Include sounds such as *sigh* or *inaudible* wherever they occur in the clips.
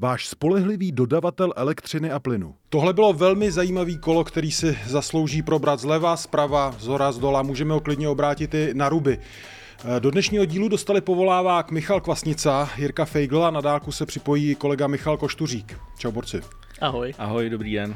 váš spolehlivý dodavatel elektřiny a plynu. Tohle bylo velmi zajímavý kolo, který si zaslouží probrat zleva, zprava, zhora, z dola. Můžeme ho klidně obrátit i na ruby. Do dnešního dílu dostali povolávák Michal Kvasnica, Jirka Feigl a na dálku se připojí kolega Michal Koštuřík. Čau borci. Ahoj. Ahoj, dobrý den.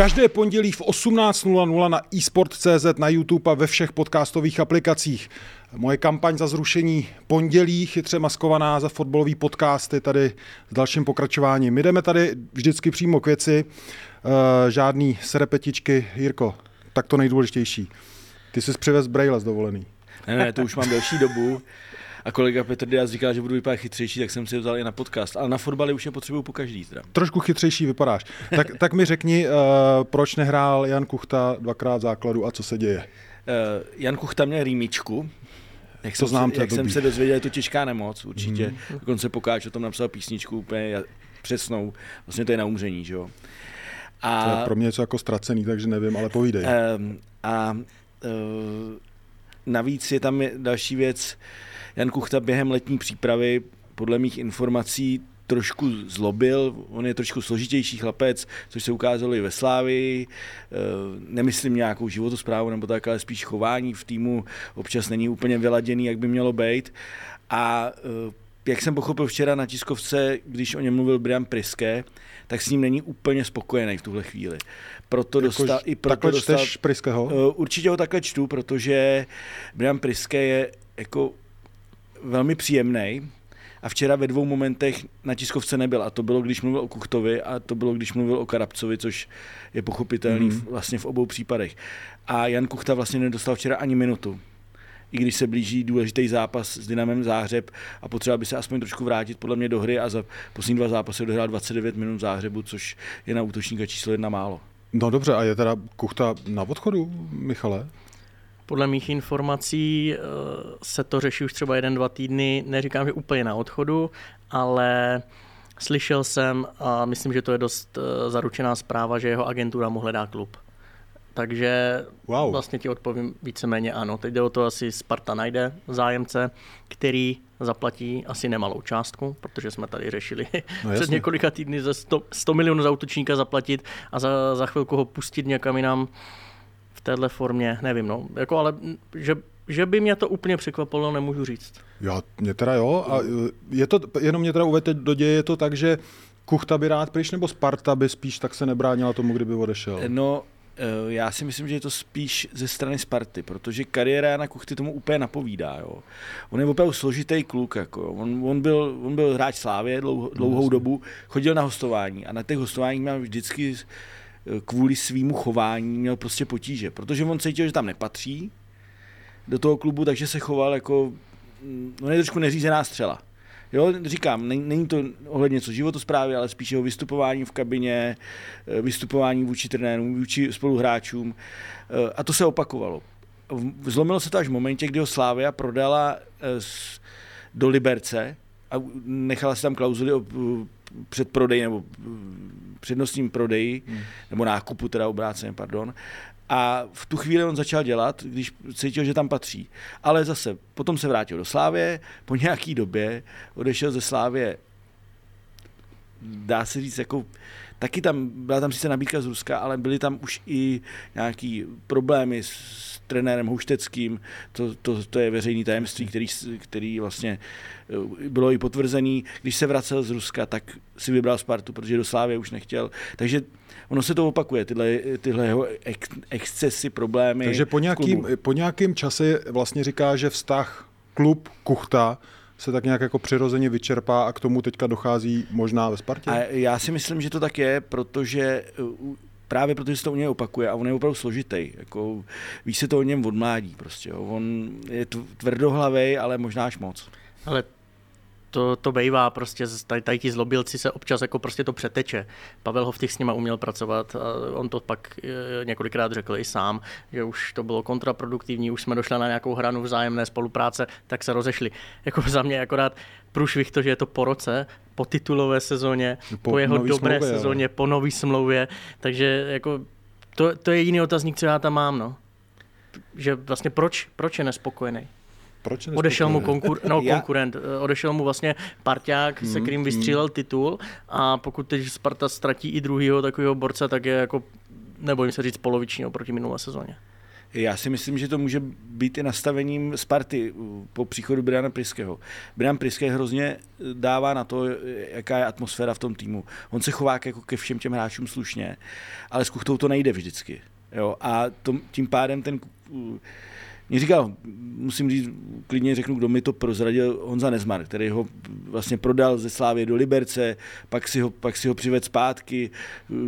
Každé pondělí v 18.00 na eSport.cz, na YouTube a ve všech podcastových aplikacích. Moje kampaň za zrušení pondělí, chytře maskovaná za fotbalový podcast, je tady s dalším pokračováním. My jdeme tady vždycky přímo k věci, uh, žádný serepetičky. Jirko, tak to nejdůležitější. Ty jsi přivez Braille z dovolený. Ne, ne, to už mám delší dobu. A kolega Petr Diaz říkal, že budu vypadat chytřejší, tak jsem si vzal i na podcast. Ale na fotbale už je potřebuju po každý. Teda. Trošku chytřejší vypadáš. Tak, *laughs* tak mi řekni, uh, proč nehrál Jan Kuchta dvakrát základu a co se děje? Uh, Jan Kuchta měl rýmičku, jak, to znám, se, jak jsem se dozvěděl, je to těžká nemoc, určitě. Hmm. Dokonce Pokáč o tom napsal písničku úplně přesnou. Vlastně to je na umření, že jo. A, to je pro mě něco jako ztracený, takže nevím, ale povídej. Um, a uh, navíc je tam další věc, Jan Kuchta během letní přípravy podle mých informací trošku zlobil, on je trošku složitější chlapec, což se ukázalo i ve Slávii, nemyslím nějakou životosprávu nebo tak, ale spíš chování v týmu občas není úplně vyladěný, jak by mělo být. A jak jsem pochopil včera na tiskovce, když o něm mluvil Brian Priske, tak s ním není úplně spokojený v tuhle chvíli. Proto jako, dostal, i proto takhle dostal, čteš Priskeho? Určitě ho takhle čtu, protože Brian Priske je jako velmi příjemný. A včera ve dvou momentech na tiskovce nebyl. A to bylo, když mluvil o Kuchtovi a to bylo, když mluvil o Karabcovi, což je pochopitelný mm. vlastně v obou případech. A Jan Kuchta vlastně nedostal včera ani minutu. I když se blíží důležitý zápas s Dynamem Záhřeb a potřeba by se aspoň trošku vrátit podle mě do hry a za poslední dva zápasy odehrál 29 minut Záhřebu, což je na útočníka číslo jedna málo. No dobře, a je teda Kuchta na odchodu, Michale? Podle mých informací se to řeší už třeba jeden, dva týdny, neříkám, že úplně na odchodu, ale slyšel jsem a myslím, že to je dost zaručená zpráva, že jeho agentura mu hledá klub. Takže wow. vlastně ti odpovím víceméně ano. Teď jde o to, asi Sparta najde zájemce, který zaplatí asi nemalou částku, protože jsme tady řešili *laughs* no, před několika týdny za 100, 100 milionů za útočníka zaplatit a za, za chvilku ho pustit někam jinam v téhle formě, nevím, no. Jako, ale že, že by mě to úplně překvapilo, nemůžu říct. Já, mě teda jo. A je to, jenom mě teda uvede do děje, je to tak, že Kuchta by rád pryč, nebo Sparta by spíš tak se nebránila tomu, kdyby odešel? No, já si myslím, že je to spíš ze strany Sparty, protože kariéra Jana Kuchty tomu úplně napovídá. Jo. On je opravdu složitý kluk. Jako. On, on, byl, on byl hráč Slávě dlouho, dlouhou dobu, chodil na hostování a na těch hostováních měl vždycky kvůli svýmu chování měl prostě potíže, protože on cítil, že tam nepatří do toho klubu, takže se choval jako, no je trošku neřízená střela. Jo, říkám, není, to ohledně něco životosprávy, ale spíš jeho vystupování v kabině, vystupování vůči trenérům, vůči spoluhráčům. A to se opakovalo. Zlomilo se to až v momentě, kdy ho Slávia prodala do Liberce a nechala se tam klauzuly o předprodej nebo přednostním prodeji, hmm. nebo nákupu teda obráceně, pardon. A v tu chvíli on začal dělat, když cítil, že tam patří. Ale zase, potom se vrátil do Slávě, po nějaký době odešel ze Slávě, dá se říct, jako taky tam, byla tam sice nabídka z Ruska, ale byly tam už i nějaký problémy s trenérem Houšteckým, to, to, to je veřejný tajemství, který, který vlastně bylo i potvrzený. Když se vracel z Ruska, tak si vybral Spartu, protože do Slávy už nechtěl. Takže ono se to opakuje, tyhle, tyhle jeho ex, excesy, problémy. Takže po nějakým, po nějakým čase vlastně říká, že vztah klub Kuchta se tak nějak jako přirozeně vyčerpá a k tomu teďka dochází možná ve Spartě? A já si myslím, že to tak je, protože právě protože se to u něj opakuje a on je opravdu složitý. Jako, víš se to o něm od mládí prostě. Jo. On je tvrdohlavý, ale možná až moc. Ale to, to bejvá prostě, tady, tady ti zlobilci se občas jako prostě to přeteče. Pavel Hovtych s nima uměl pracovat a on to pak eh, několikrát řekl i sám, že už to bylo kontraproduktivní, už jsme došli na nějakou hranu vzájemné spolupráce, tak se rozešli. *laughs* Jako za mě akorát průšvih to, že je to po roce, po titulové sezóně, po, po jeho dobré smlouvě, sezóně, ale. po nový smlouvě, takže jako to, to je jediný otazník, co já tam mám, no. Že vlastně proč, proč je nespokojený? Proč odešel mu konkur, no, *laughs* konkurent, eh, odešel mu vlastně parťák, hmm, se kterým vystřílel hmm. titul a pokud teď Sparta ztratí i druhého takového borce, tak je jako, nebojím se říct, poloviční oproti minulé sezóně. Já si myslím, že to může být i nastavením Sparty po příchodu Briana Priského. Brian Priský hrozně dává na to, jaká je atmosféra v tom týmu. On se chová jako ke všem těm hráčům slušně, ale s Kuchtou to nejde vždycky. Jo? A tím pádem ten mě říkal, musím říct, klidně řeknu, kdo mi to prozradil, Honza Nezmar, který ho vlastně prodal ze Slávy do Liberce, pak si ho, pak si ho přived zpátky,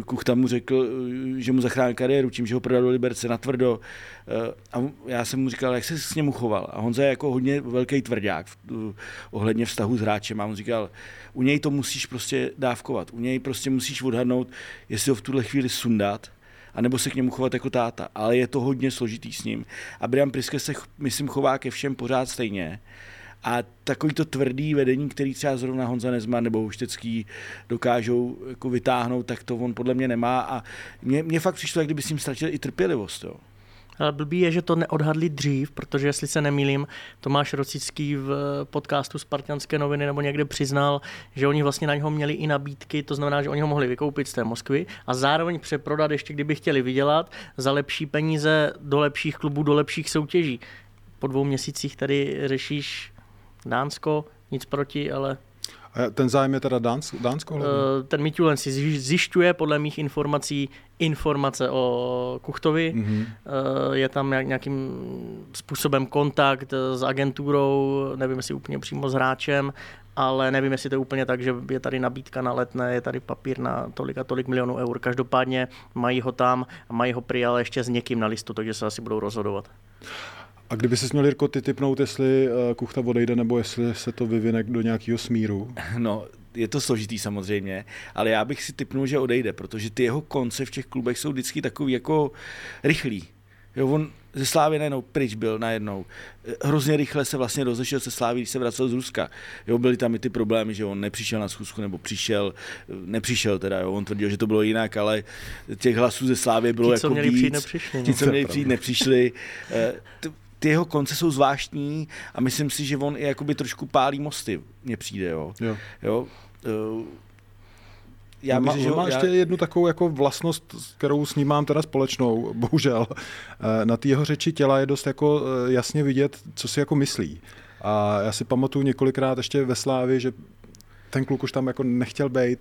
Kuchta mu řekl, že mu zachránil kariéru tím, že ho prodal do Liberce na tvrdo. A já jsem mu říkal, jak se s němu choval. A Honza je jako hodně velký tvrdák ohledně vztahu s hráčem. A on říkal, u něj to musíš prostě dávkovat, u něj prostě musíš odhadnout, jestli ho v tuhle chvíli sundat, anebo se k němu chovat jako táta. Ale je to hodně složitý s ním. A Brian Priske se, myslím, chová ke všem pořád stejně. A takový to tvrdý vedení, který třeba zrovna Honza Nezman nebo Huštecký dokážou jako vytáhnout, tak to on podle mě nemá. A mně, mně fakt přišlo, jak kdyby s ním ztratil i trpělivost. Jo. Ale blbý je, že to neodhadli dřív, protože jestli se nemýlím, Tomáš Rocický v podcastu Spartianské noviny nebo někde přiznal, že oni vlastně na něho měli i nabídky, to znamená, že oni ho mohli vykoupit z té Moskvy a zároveň přeprodat ještě, kdyby chtěli vydělat, za lepší peníze do lepších klubů, do lepších soutěží. Po dvou měsících tady řešíš Dánsko, nic proti, ale a ten zájem je teda Dánsko? Dánsko uh, ten Mitulen si zjišťuje podle mých informací informace o Kuchtovi. Mm-hmm. Je tam nějakým způsobem kontakt s agenturou, nevím jestli úplně přímo s hráčem, ale nevím, jestli to je úplně tak, že je tady nabídka na letné, je tady papír na tolik a tolik milionů eur. Každopádně mají ho tam a mají ho prý ale ještě s někým na listu, takže se asi budou rozhodovat. A kdyby se měl Jirko ty typnout, jestli eh, Kuchta odejde, nebo jestli se to vyvine do nějakého smíru? No, je to složitý samozřejmě, ale já bych si typnul, že odejde, protože ty jeho konce v těch klubech jsou vždycky takový jako rychlý. Jo, on ze Slávy najednou pryč byl najednou. Hrozně rychle se vlastně rozešel se Slávy, když se vracel z Ruska. Jo, byly tam i ty problémy, že on nepřišel na schůzku, nebo přišel, nepřišel teda, jo, on tvrdil, že to bylo jinak, ale těch hlasů ze Slávy bylo Ti, jako co měli víc. Přijít, nepřišli, Ti, co měli přijít, nepřišli. Ty jeho konce jsou zvláštní a myslím si, že on i jakoby trošku pálí mosty, mně přijde, jo. jo. jo? Uh, já má, že má já... ještě jednu takovou jako vlastnost, kterou s ním mám teda společnou, *laughs* bohužel. Eh, na té jeho řeči těla je dost jako eh, jasně vidět, co si jako myslí. A já si pamatuju několikrát ještě ve Slávě, že ten kluk už tam jako nechtěl být,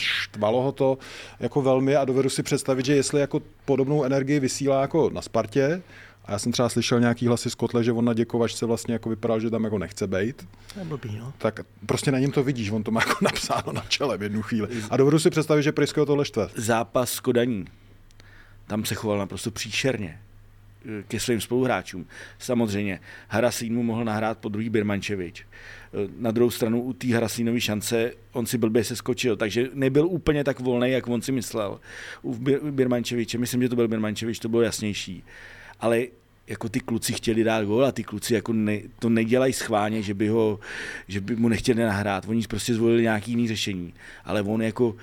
štvalo ho to jako velmi a dovedu si představit, že jestli jako podobnou energii vysílá jako na Spartě, a já jsem třeba slyšel nějaký hlasy z kotle, že on na děkovačce vlastně jako vypadal, že tam jako nechce být. Blbý, no. Tak prostě na něm to vidíš, on to má jako *laughs* napsáno na čele v jednu chvíli. A dovedu si představit, že Prisko tohle štve. Zápas s Kodaní. Tam se choval naprosto příšerně eh, ke svým spoluhráčům. Samozřejmě, Harasín mu mohl nahrát po druhý Birmančevič. Eh, na druhou stranu u té Harasínové šance on si blbě se skočil, takže nebyl úplně tak volný, jak on si myslel. U Birmančeviče, myslím, že to byl Birmančevič, to bylo jasnější ale jako ty kluci chtěli dát gól a ty kluci jako ne, to nedělají schválně, že by, ho, že by mu nechtěli nahrát. Oni prostě zvolili nějaký jiný řešení. Ale on jako,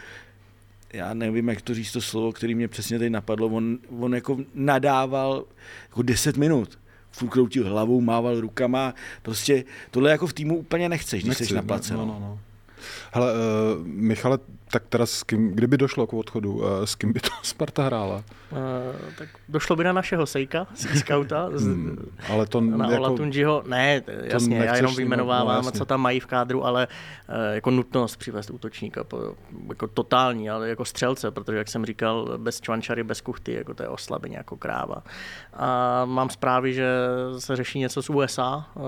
já nevím, jak to říct to slovo, který mě přesně teď napadlo, on, on jako nadával jako 10 minut. Furt kroutil hlavou, mával rukama. Prostě tohle jako v týmu úplně nechceš, když Nechci, jsi naplacen. No, no, no. Hele, uh, Michale, tak teda s kým, kdyby došlo k odchodu, uh, s kým by to *laughs* Sparta hrála? Uh, tak došlo by na našeho Sejka, Skauta, hmm, ale to na jako, Olatunjiho, ne, jasně, já jenom vyjmenovávám, no, co tam mají v kádru, ale uh, jako nutnost přivést útočníka, po, jako totální, ale jako střelce, protože jak jsem říkal, bez Čvančary, bez Kuchty, jako to je oslabení jako kráva. A mám zprávy, že se řeší něco z USA, uh,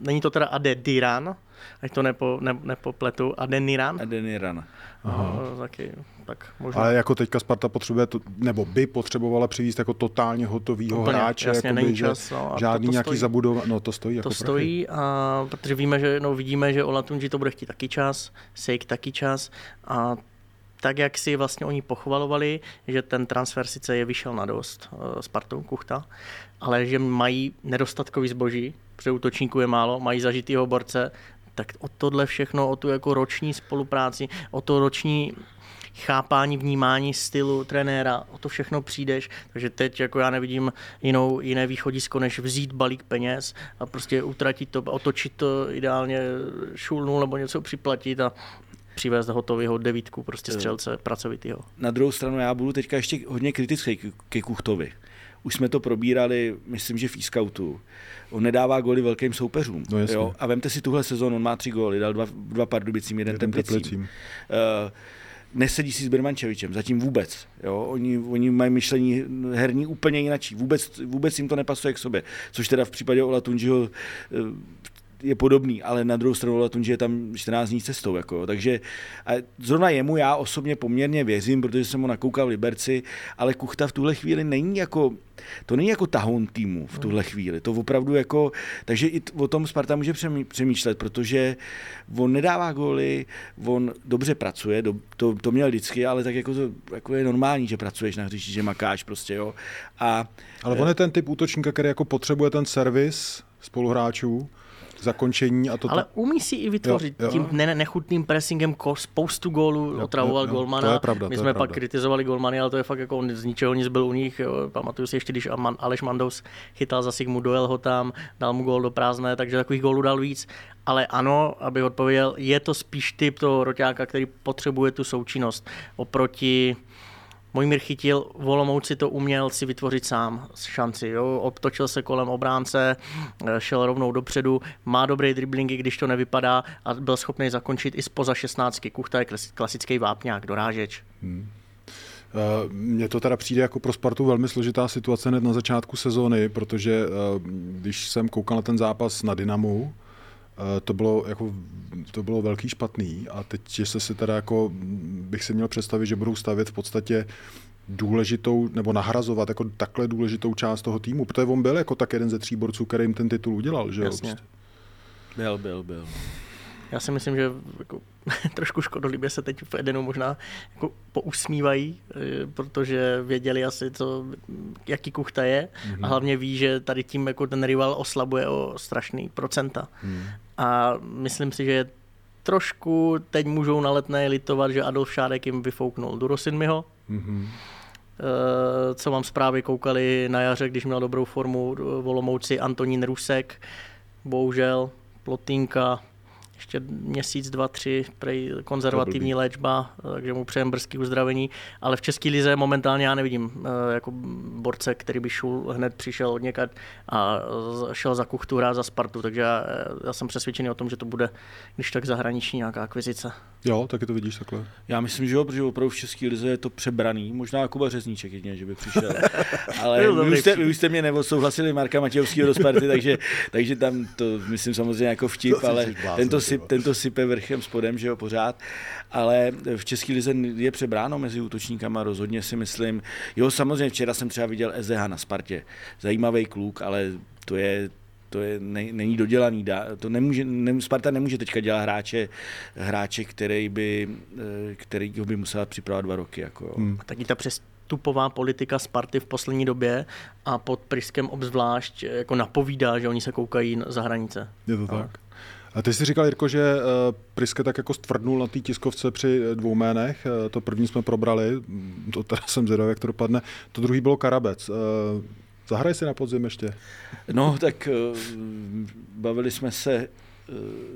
není to teda Ade Diran, ať to nepo, ne, nepopletu, Adeniran. Adeniran. Aha. No, taky, tak možná. Ale jako teďka Sparta potřebuje, to, nebo by potřebovala přivést jako totálně hotovýho Úplně, hráče, jasně, jakoby, není že čas, no, a žádný to- to nějaký stojí. zabudova, no to stojí jako to prachy. stojí, a, protože víme, že, no, vidíme, že Olatunji to bude chtít taky čas, Sejk taky čas a tak, jak si vlastně oni pochvalovali, že ten transfer sice je vyšel na dost, uh, Spartou Kuchta, ale že mají nedostatkový zboží, protože útočníků je málo, mají zažitýho borce, tak o tohle všechno, o tu jako roční spolupráci, o to roční chápání, vnímání stylu trenéra, o to všechno přijdeš, takže teď jako já nevidím jinou, jiné východisko, než vzít balík peněz a prostě utratit to, otočit to ideálně šulnu nebo něco připlatit a přivést hotového devítku, prostě střelce pracovitýho. Na druhou stranu já budu teďka ještě hodně kritický k- ke Kuchtovi. Už jsme to probírali, myslím, že v e-scoutu. On nedává góly velkým soupeřům. No jasně. jo? A vemte si tuhle sezónu, on má tři góly, dal dva, dva Pardubicím, jeden, Jeden Teplicím. Teplicím. Uh, nesedí si s Birmančevičem, zatím vůbec. Jo? Oni, oni mají myšlení herní úplně jinačí. Vůbec, vůbec jim to nepasuje k sobě. Což teda v případě Ola Tunžiho eh, je podobný, ale na druhou stranu Ola Tunži je tam 14 dní cestou. Jako. Takže a zrovna jemu já osobně poměrně věřím, protože jsem ho nakoukal v Liberci, ale Kuchta v tuhle chvíli není jako to není jako tahoun týmu v tuhle chvíli. To opravdu jako, takže i o tom Sparta může přemý- přemýšlet, protože on nedává góly, on dobře pracuje, do, to, to měl vždycky, ale tak jako, to, jako je normální, že pracuješ na hřišti, že makáš prostě, jo. A Ale on je ten typ útočníka, který jako potřebuje ten servis spoluhráčů, zakončení a to Ale umí si i vytvořit Jo, jo. tím ne- nechutným pressingem ko- spoustu gólů, otravoval golmana. To je pravda, My jsme pravda. pak kritizovali golmany, ale to je fakt jako on z ničeho nic byl u nich. Jo. Pamatuju si ještě, když Aman- Aleš Mandous chytal za Sigmu, dojel ho tam, dal mu gól do prázdné, takže takových gólů dal víc. Ale ano, aby odpověděl, je to spíš typ toho roťáka, který potřebuje tu součinnost oproti Mojmír chytil, v Olomouci to uměl si vytvořit sám z šanci. Jo? Obtočil se kolem obránce, eh, šel rovnou dopředu, má dobré driblingy, když to nevypadá a byl schopný zakončit i spoza 16. Kuchta je klasi- klasický vápňák, dorážeč. Eh, Mně to teda přijde jako pro Spartu velmi složitá situace hned na začátku sezóny, protože eh, když jsem koukal na ten zápas na Dynamu, to bylo, jako, to bylo velký špatný a teď, se si teda jako, mm, bych si měl představit, že budou stavět v podstatě důležitou, nebo nahrazovat jako takhle důležitou část toho týmu, protože on byl jako tak jeden ze tří borců, který jim ten titul udělal, že jo? Jasně. Prostě. byl, byl, byl. Já si myslím, že jako, *laughs* trošku škodolibě se teď v Edenu možná jako pousmívají, eh, protože věděli asi, co, jaký kuchta je mm-hmm. a hlavně ví, že tady tím jako ten rival oslabuje o strašný procenta. Mm. A myslím si, že trošku teď můžou na letné litovat, že Adolf Šádek jim vyfouknul Durosinmiho, Mhm. Eh, co mám zprávy, koukali na jaře, když měl dobrou formu v Olomouci Antonín Rusek, bohužel Plotínka, ještě měsíc, dva, tři, prej konzervativní léčba, eh, takže mu přejem brzký uzdravení, ale v České lize momentálně já nevidím eh, jako borce, který by šul hned přišel od někad a šel za kuchtu hrát za Spartu, takže já, já jsem přesvědčený o tom, že to bude, když tak zahraniční nějaká akvizice. Jo, taky to vidíš takhle. Já myslím, že jo, protože opravdu v České lize je to přebraný. Možná Kuba Řezníček jedině, že by přišel. *laughs* Ale vy už, jste, vy už jste mě neodsouhlasili Marka Matějovského do Sparty, takže, takže tam to myslím samozřejmě jako vtip, ale tento, syp, vole. tento sype vrchem spodem, že jo, pořád. Ale v České lize je přebráno mezi útočníkama, rozhodně si myslím. Jo, samozřejmě včera jsem třeba viděl Ezeha na Spartě. Zajímavý kluk, ale to je to je, ne, není dodělaný. Dá, to nemůže, ne, Sparta nemůže teďka dělat hráče, hráče který by, eh, který by musela připravovat dva roky. Jako. Hmm. A taky ta přestupová politika Sparty v poslední době a pod Priskem obzvlášť eh, jako napovídá, že oni se koukají za hranice. Je to tak. A ty jsi říkal, Jirko, že eh, Priske tak jako stvrdnul na té tiskovce při eh, dvou jménech. Eh, To první jsme probrali, mm, to teda *laughs* jsem zvědavý, jak to dopadne. To druhý bylo Karabec. Zahraj si na podzim ještě. No, tak bavili jsme se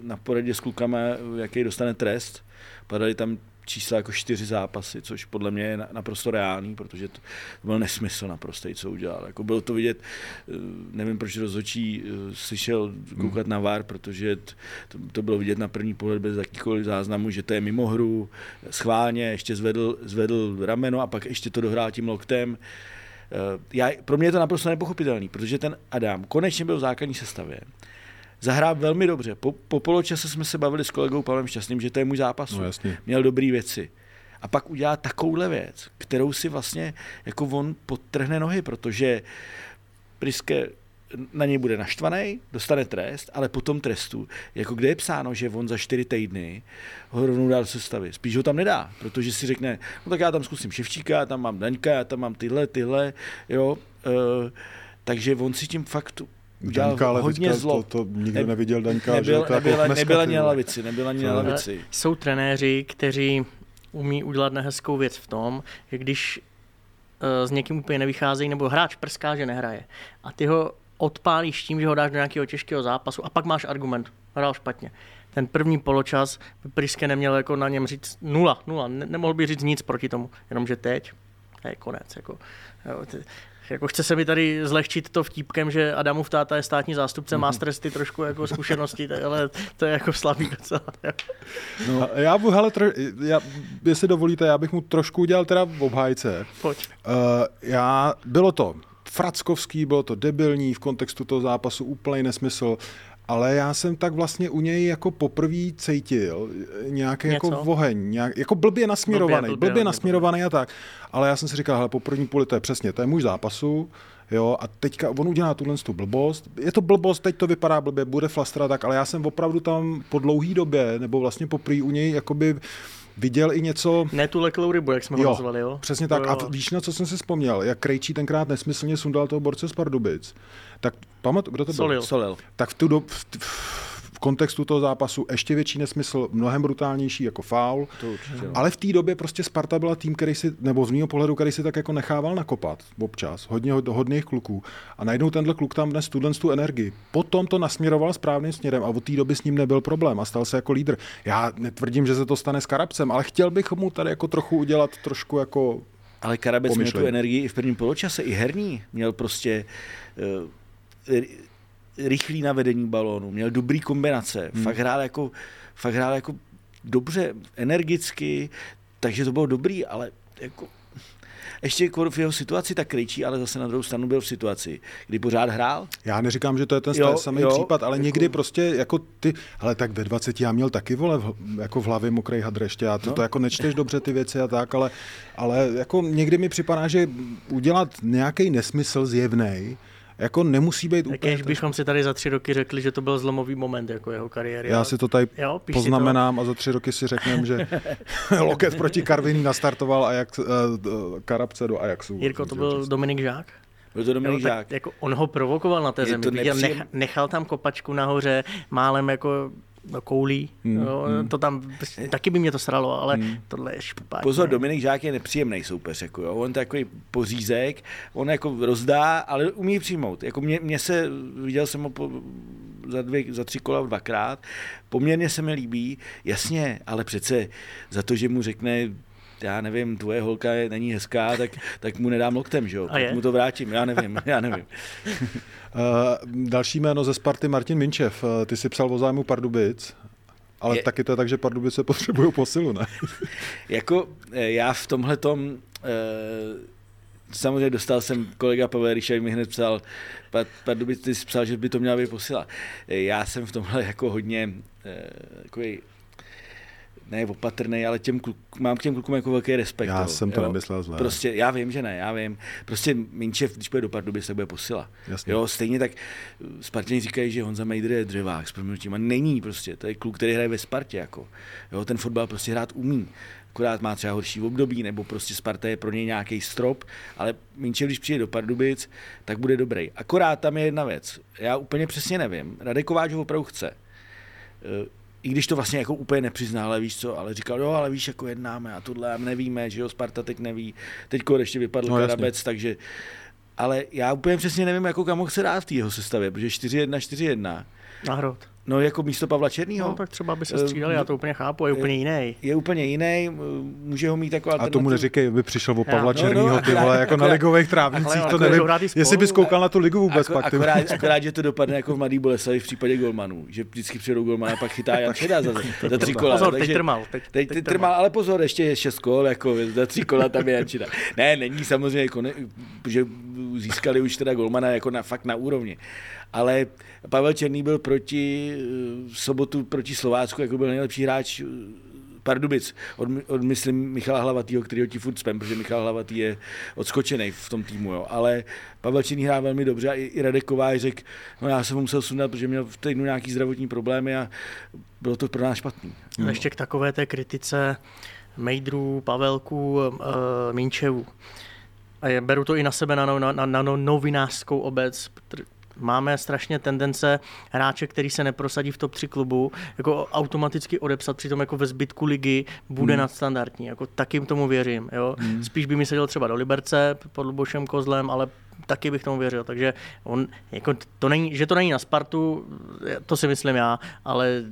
na poradě s klukama, jaký dostane trest. Padaly tam čísla jako čtyři zápasy, což podle mě je na- naprosto reálný, protože to byl nesmysl naprostý, co udělal. Jako bylo to vidět, eh, nevím, proč rozhodčí eh, si šel koukat na VAR, protože to, to bylo vidět na první pohled bez jakýkoliv záznamu, že to je mimo hru, schválně, ještě zvedl, zvedl rameno a pak ještě to dohrál tím loktem. Eh, Já, pro mě je to naprosto nepochopitelný, protože ten Adam konečně byl v základní sestavě. Zahrál velmi dobře. Po, po poločase jsme se bavili s kolegou Pavlem Šťastným, že to je můj zápas. No, jasně. Měl dobrý věci. A pak udělá takovouhle věc, kterou si vlastně jako on podtrhne nohy, protože Priske na něj bude naštvaný, dostane trest, ale po tom trestu, jako kde je psáno, že on za čtyři týdny ho rovnou dá do sestavy. Spíš ho tam nedá, protože si řekne, no tak já tam zkusím Ševčíka, já tam mám Daňka, já tam mám tyhle, tyhle, jo. E, takže on si tím fakt udělal Daňka, ale hodně zlo. To, to nikdo neviděl Daňka, nebyl, že to nebyl, jako dneska, nebyl ty ani na lavici, nebyl ani na lavici. Jsou trenéři, kteří umí udělat nehezkou věc v tom, že když eh, s někým úplně nevycházejí, nebo hráč prská, že nehraje. A ty ho odpálíš tím, že ho dáš do nějakého těžkého zápasu a pak máš argument, hrál špatně. Ten první poločas by Priske neměl jako na něm říct nula, nula, ne, nemohl by říct nic proti tomu, jenomže teď to je konec. Jako, jo, ty, jako chce se mi tady zlehčit to vtípkem, že Adamův táta je státní zástupce, má stresty trošku jako zkušenosti, tak- ale to je jako slabý docela. No. Já bych, hele, tro, já, jestli dovolíte, já bych mu trošku udělal teda v obhájce. Pojď. Uh, já, bylo to frackovský, bylo to debilní v kontextu toho zápasu, úplný nesmysl, ale já jsem tak vlastně u něj jako poprvé cítil nějaký jako Něco? oheň, nějak, jako blbě nasměrovaný, Blbě, blbě, blbě, nasměrovaný a tak. Ale já jsem si říkal, hele, po první půli to je přesně, to je můj zápasu, Jo, a teďka on udělá tuhle tu blbost. Je to blbost, teď to vypadá blbě, bude flastra tak, ale já jsem opravdu tam po dlouhý době, nebo vlastně poprvé u něj jakoby viděl i něco, Ne tu leklou rybu, jak jsme ho Jo, nazvali, jo? přesně tak. Jo, A víš, na co jsem si vzpomněl? Jak Krejčí tenkrát nesmyslně sundal toho borce z Pardubic. Tak pamatuju, kdo to byl? Solil. Solel. Tak v, tu do, v, v kontextu toho zápasu ještě větší nesmysl, mnohem brutálnější jako faul. Ale v té době prostě Sparta byla tým, který si, nebo z mého pohledu, který si tak jako nechával nakopat občas, hodně hod- hodných kluků. A najednou tenhle kluk tam dnes tuhle tu energii. Potom to nasměroval správným směrem a od té doby s ním nebyl problém a stal se jako lídr. Já netvrdím, že se to stane s Karabcem, ale chtěl bych mu tady jako trochu udělat trošku jako Ale Karabec měl Pomyšlej. tu energii i v prvním poločase, i herní. Měl prostě uh, rychlý navedení balónu, měl dobrý kombinace, hmm. fakt hrál jako, fakt hrál jako dobře, energicky, takže to bylo dobrý, ale jako ještě jako v jeho situaci tak krejčí, ale zase na druhou stranu byl v situaci, kdy pořád hrál. Já neříkám, že to je ten Jo, samý jo, případ, ale jako- někdy prostě jako ty, ale tak ve 20 já měl taky vole v, jako v hlavě mokrý hadr ještě, já to, no. to jako nečteš dobře ty věci a tak, ale, ale jako někdy mi připadá, že udělat nějaký nesmysl zjevnej, jako nemusí být Tak úplně... když bychom si tady za tři roky řekli, že to byl zlomový moment jako jeho kariéry. Já ale- si to tady Jo, poznamenám a za tři roky si řekneme, že *laughs* Loket proti Karviní nastartoval Ajax, uh, Karabce do Ajaxu. Jirko, to byl Dominik Žák. Byl to Dominik Jo, Žák. tak jako on ho provokoval na té Je zemi. to Viděl, nepříjem- nech, nechal tam kopačku nahoře, málem jako no, koulí. Hmm, jo, to tam, taky by mě to sralo, ale tohle je špatně. Pozor, Dominik Žák je nepříjemný soupeř, jako jo. on takový pořízek, on jako rozdá, ale umí přijmout. Jako mě, mě se, viděl jsem ho po, za, dvě, za tři kola dvakrát, poměrně se mi líbí, jasně, ale přece za to, že mu řekne já nevím, tvoje holka je, není hezká, tak, tak mu nedám loktem, že jo? A Tak mu to vrátím, já nevím, já nevím. Uh, *laughs* další jméno ze Sparty Martin Minčev. Uh, ty si psal o zájmu Pardubic, ale Je- taky to je tak, že Pardubice potřebují posilu, ne? *laughs* Jako eh, já v tomhle tom samozřejmě dostal jsem, kolega Pavel Ryšaj mi hned psal, "Pa- Pardubic, ty jsi psal, že by to měla být posila. Eh, Já jsem v tomhle jako hodně eh, takový ne opatrný, ale těm kluk, mám k těm klukům jako velký respekt. Já jo, jsem to jo. nemyslel zle. Prostě já vím, že ne, já vím. Prostě Minčev, když půjde do Pardubic, tak bude posila. Jasně. Jo, stejně tak eh, Spartěni říkají, že Honza Mejdr je dřevák s proměnutím a není prostě. To je kluk, který hraje ve Spartě. Jako. Jo, ten fotbal prostě hrát umí. Akorát má třeba horší období, nebo prostě Sparta je pro něj nějaký strop, ale Minčev, když přijde do Pardubic, tak bude dobrý. Akorát tam je jedna věc. Já úplně přesně nevím. Radek Kováč ho opravdu chce. I když to vlastně jako úplně nepřizná, ale víš co, ale říkal, jo, ale víš, jako jednáme a tohle a nevíme, že jo, Sparta teď neví, teď ještě vypadl No, no, jasně. Karabec, takže, ale já úplně přesně nevím, jako kam ho chce dát v té jeho sestavě, protože 4-1, 4-1, Na hrot. no jako místo Pavla Černýho, No, tak třeba by se Eh, střídali, já to úplně chápu, je úplně jiný. je úplně jiný, může ho mít jako A tomu neříkej, aby přišel o Pavla no, Černýho, no, ty vole, jako na akorát- ligových trávnicích, to akorát nevím, jestli bys koukal na tu ligu vůbec Ako, pak. ty vole. akorát, akorát, že to dopadne jako v Mladý Boleslavi v případě golmanů, že vždycky přijedou golmana a pak chytá Jan *laughs* Šedá za, za tři kola. Pozor, teď trmal. Teď, Teď, teď trmal, ale pozor, ještě je šest kol, jako za tři kola tam je Jančina. Ne, není samozřejmě, jako ne, že získali už teda golmana jako na, fakt na úrovni. Ale Pavel Černý byl proti v sobotu proti Slovácku, jako byl nejlepší hráč Pardubic od, od myslím Michala Hlavatýho, který ho ti furt spem, protože Michal Hlavatý je odskočený v tom týmu, jo. ale Pavel Činný hrál velmi dobře a i, i Radek Kovář řekl, no já jsem musel sundat, protože měl v týdnu nějaký zdravotní problémy a bylo to pro nás špatný. No. Ještě k takové té kritice Mejdrů, Pavelku, uh, Minčevu. A je, beru to i na sebe na, na, na, na novinářskou obec, máme strašně tendence hráče, který se neprosadí v top 3 klubu, jako automaticky odepsat, přitom jako ve zbytku ligy bude hmm. nadstandardní. Jako takým tomu věřím. Jo? Hmm. Spíš by mi seděl třeba do Liberce pod Lubošem Kozlem, ale taky bych tomu věřil. Takže on, jako to není, že to není na Spartu, to si myslím já, ale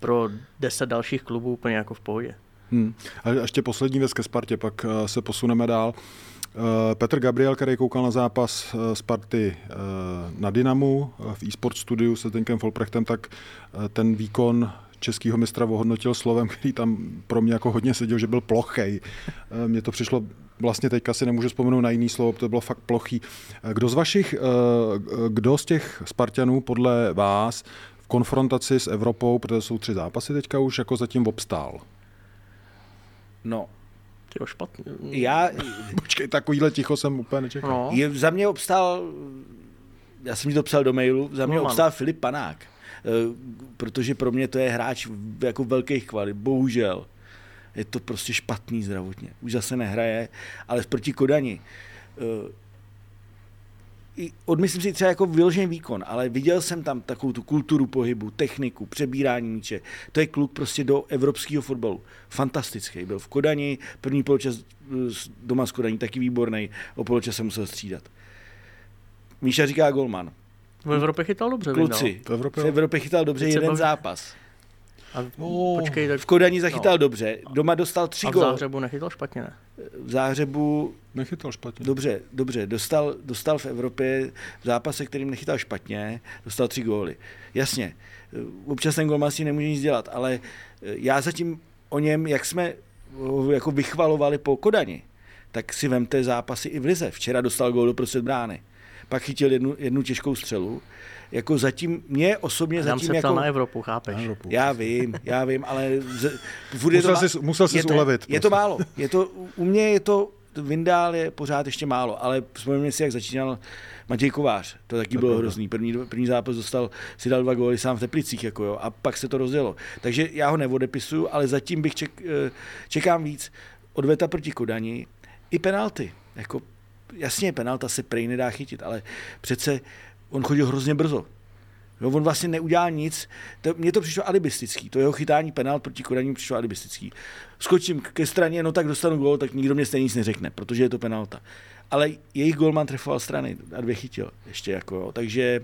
pro deset dalších klubů úplně jako v pohodě. Hmm. A ještě poslední věc ke Spartě, pak eh, se posuneme dál. Eh, Petr Gabriel, který koukal na zápas eh, Sparty eh, na Dynamu v e-sport studiu se Tenkem Folprechtem, tak ten výkon českého mistra ohodnotil slovem, který tam pro mě jako hodně seděl, že byl plochej. Mně to přišlo vlastně teďka si nemůžu vzpomenout na jiný slovo, to bylo fakt plochý. Kdo z vašich, kdo z těch Spartanů podle vás v konfrontaci s Evropou, protože jsou tři zápasy teďka už, jako zatím obstál? No, Tyjo, špatně. Já... *laughs* Počkej, takovýhle ticho jsem úplně nečekal. No. Je, za mě obstál, já jsem ti to psal do mailu, za mě no, obstál Filip Panák. Eh, protože pro mě to je hráč jako velkých kvalit, bohužel. Je to prostě špatný zdravotně. Už zase nehraje, ale proti Kodani eh, odmyslím si třeba jako vyložený výkon, ale viděl jsem tam takovou tu kulturu pohybu, techniku, přebírání míče. To je kluk prostě do evropského fotbalu. Fantastický. Byl v Kodani, první poločas eh, doma z Kodaní, taky výborný, o poločas se musel střídat. Míša říká golman. V Evropě chytal dobře. Kluci, v Evropě, v Evropě chytal dobře jeden baví. zápas. A oh. počkej, tak... V Kodani zachytal no. dobře, doma dostal tři góly. A v Záhřebu nechytal špatně, ne? V Záhřebu... Nechytal špatně. Dobře, dobře, dostal, dostal v Evropě v zápase, kterým nechytal špatně, dostal tři góly. Jasně, občas ten gól si nemůže nic dělat, ale eh, já zatím o něm, jak jsme ho jako vychvalovali po Kodani, tak si vemte zápasy i v Lize. Včera dostal gól do prostřed brány. Pak chytil jednu, jednu těžkou střelu jako zatím, mě osobně zatím se jako... na Evropu, chápeš? Na Evropu. Já vím, já vím, ale... Z, musel, to, jsi, musel jsi je to, ulevit. Je to málo. Je to, u mě je to, Vindál je pořád ještě málo, ale vzpomeňme si, jak začínal Matěj Kovář, to taky tak bylo tak, hrozný. První, první zápas dostal, si dal dva góly sám v Teplicích, jako jo, a pak se to rozdělo. Takže já ho neodepisuju, ale zatím bych ček, eh, čekám víc. Odveta proti Kodani i penalty. Jako, jasně, penalta se prej nedá chytit, ale přece on chodil hrozně brzo. Jo, on vlastně neudělal nic. To, mně to přišlo alibistický. To jeho chytání penál proti Kodaním přišlo alibistický. Skočím ke straně, no tak dostanu gol, tak nikdo mě stejně nic neřekne, protože je to penalta. Ale jejich golman trefoval strany a dvě chytil ještě jako, takže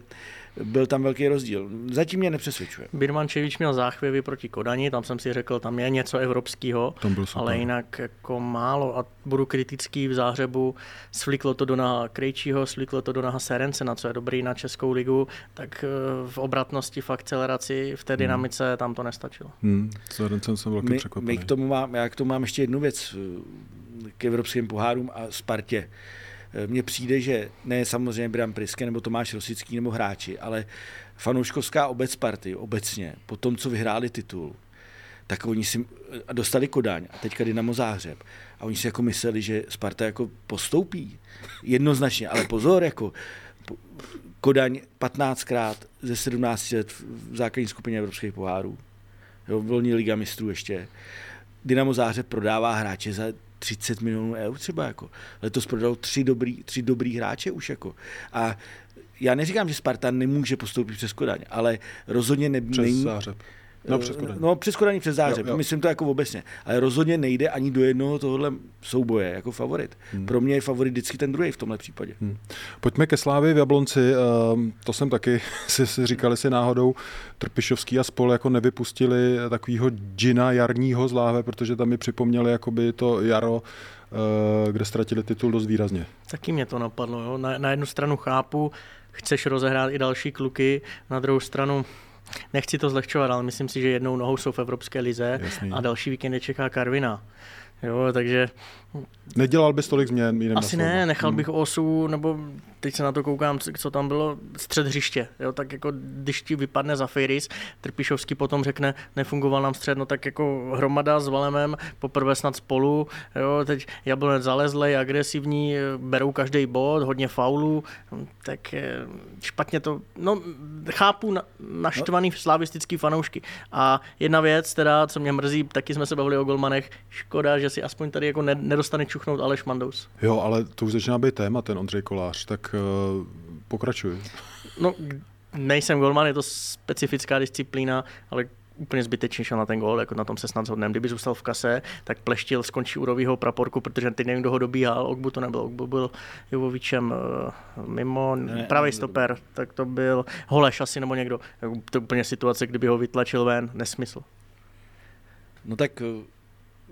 byl tam velký rozdíl. Zatím mě nepřesvědčuje. Birmančevič měl záchvěvy proti Kodani, tam jsem si řekl, tam je něco evropského, ale jinak jako málo a budu kritický v záhřebu. Svliklo to do naha Krejčího, svliklo to do naha na co je dobrý na Českou ligu, tak eh, v obratnosti, v akceleraci, v té dynamice hmm. tam to nestačilo. Hmm, Serencem jsem velký překvapený. My k tomu mám, já k tomu mám ještě jednu věc eh, k evropským pohárům a Spartě. Mně přijde, že ne samozřejmě Bram Priske nebo Tomáš Rosický nebo hráči, ale fanouškovská obec party obecně, po tom, co vyhráli titul, tak oni si dostali Kodaň a teďka Dynamo Záhřeb. A oni si jako mysleli, že Sparta jako postoupí. Jednoznačně, ale pozor, jako Kodaň 15krát ze 17 let v základní skupině evropských pohárů. Jo, volní liga mistrů ještě. Dynamo Záhřeb prodává hráče za 30 milionů eur třeba jako. Letos prodal tři dobrý, tři dobrý hráče už jako. A já neříkám, že Sparta nemůže postoupit přes Kodaň, ale rozhodně ne, přes není... Zářeb. No, přes Kodaň. No, přes Kodaň, přes Zářeb. Jo, jo. Myslím to jako obecně. Ale rozhodně nejde ani do jednoho tohohle souboje jako favorit. Hmm. Pro mě je favorit vždycky ten druhý v tomhle případě. Hmm. Pojďme ke Slávy v Jablonci. Ehm, to jsem taky *laughs* si, si říkali si náhodou, Trpišovský a spol jako nevypustili takového džina jarního z Láhve, protože tam mi připomněli jakoby to jaro, eh, kde ztratili titul dost výrazně. Taky mě to napadlo. Jo. Na, na jednu stranu chápu, chceš rozehrát i další kluky, na druhou stranu nechci to zlehčovat, ale myslím si, že jednou nohou jsou v Evropské lize Jasný. a další víkend je čeká Karvina. Jo, takže... Nedělal bys tolik změn? Asi ne, nechal hmm. bych osu, nebo teď se na to koukám, co tam bylo, střed hřiště, jo, tak jako když ti vypadne za Firis, Trpišovský potom řekne, nefungoval nám střed, no tak jako hromada s Valemem, poprvé snad spolu, jo, teď Jablonec zalezlej, agresivní, berou každý bod, hodně faulů, tak eh, špatně to, no chápu na, naštvaný no. slavistický fanoušky. A jedna věc, teda, co mě mrzí, taky jsme se bavili o golmanech, škoda, že si aspoň tady jako nedostane čuchnout Aleš Mandous. Jo, ale to už začíná být téma, ten Ondřej Kolář, tak uh, pokračuj. No, nejsem golman, je to specifická disciplína, ale úplně zbytečně šel na ten gól, jako na tom se snad zhodneme. Kdyby zůstal v kase, tak pleštil, skončí u rovýho praporku, protože teď nevím, kdo ho dobíhal, Ogbu to nebyl, Ogbu byl Jovovičem uh, mimo, ne, pravý stoper, tak to byl Holeš asi nebo někdo. To je úplně situace, kdyby ho vytlačil ven, nesmysl. No tak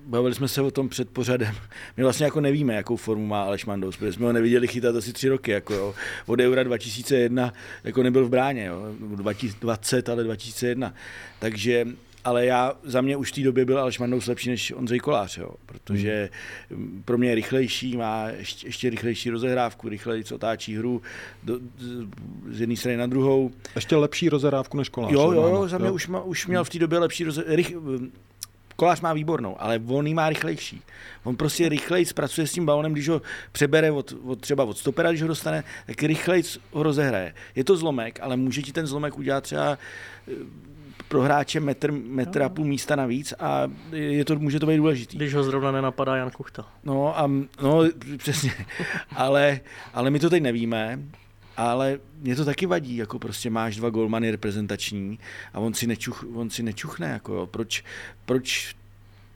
bavili jsme se o tom před pořadem. My vlastně jako nevíme, jakou formu má Aleš Mandous, protože jsme ho neviděli chytat asi tři roky. Jako jo. Od Eura 2001 jako nebyl v bráně, jo. 2020, ale 2001. Takže ale já, za mě už v té době byl Aleš Mandous lepší než Ondřej Kolář, jo, protože pro mě je rychlejší, má ještě, ještě rychlejší rozehrávku, rychleji otáčí hru do, z jedné strany na druhou. Ještě lepší rozehrávku než Kolář. Jo, jo, jo, za mě jo. Už, má, už měl v té době lepší rozehrávku kolář má výbornou, ale on ji má rychlejší. On prostě rychleji zpracuje s tím balonem, když ho přebere od, od, třeba od stopera, když ho dostane, tak rychleji ho rozehraje. Je to zlomek, ale může ti ten zlomek udělat třeba eh, pro hráče metr, metr a půl místa navíc a je to, může to být důležitý. Když ho zrovna nenapadá Jan Kuchta. No, a, no přesně. ale, ale my to teď nevíme ale mě to taky vadí, jako prostě máš dva golmany reprezentační a on si, nečuch, on si nečuchne, jako jo. Proč, proč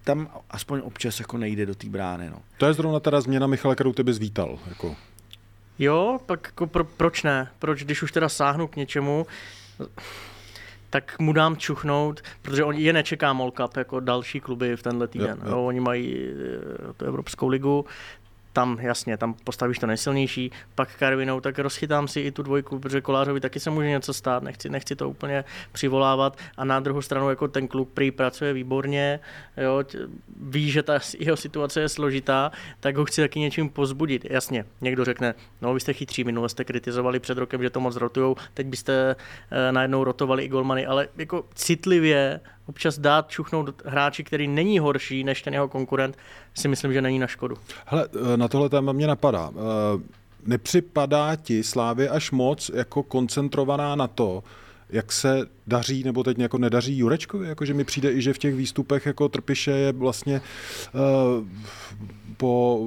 tam aspoň občas jako nejde do té brány, no. To je zrovna teda změna Michala, kterou ty bys vítal, jako. Jo, pak jako pro, proč ne? Proč, když už teda sáhnu k něčemu, tak mu dám čuchnout, protože on je nečeká Molkap jako další kluby v tenhle týden. Jo, jo. Jo, oni mají eh, tu Evropskou ligu, tam jasně, tam postavíš to nejsilnější, pak Karvinou, tak rozchytám si i tu dvojku, protože Kolářovi taky se může něco stát, nechci, nechci to úplně přivolávat a na druhou stranu jako ten kluk prý pracuje výborně, jo, ví, že ta jeho situace je složitá, tak ho chci taky něčím pozbudit. Jasně, někdo řekne, no vy jste chytří, minule jste kritizovali před rokem, že to moc rotujou, teď byste e, najednou rotovali i golmany, ale jako citlivě občas dát čuchnout hráči, který není horší než ten jeho konkurent, si myslím, že není na škodu. Hele, eh, na tohle téma mě napadá. Eh, nepřipadá ti Slávě až moc jako koncentrovaná na to, jak se daří nebo teď jako nedaří Jurečkovi, jakože mi přijde i, že v těch výstupech jako Trpiše je vlastně uh, po,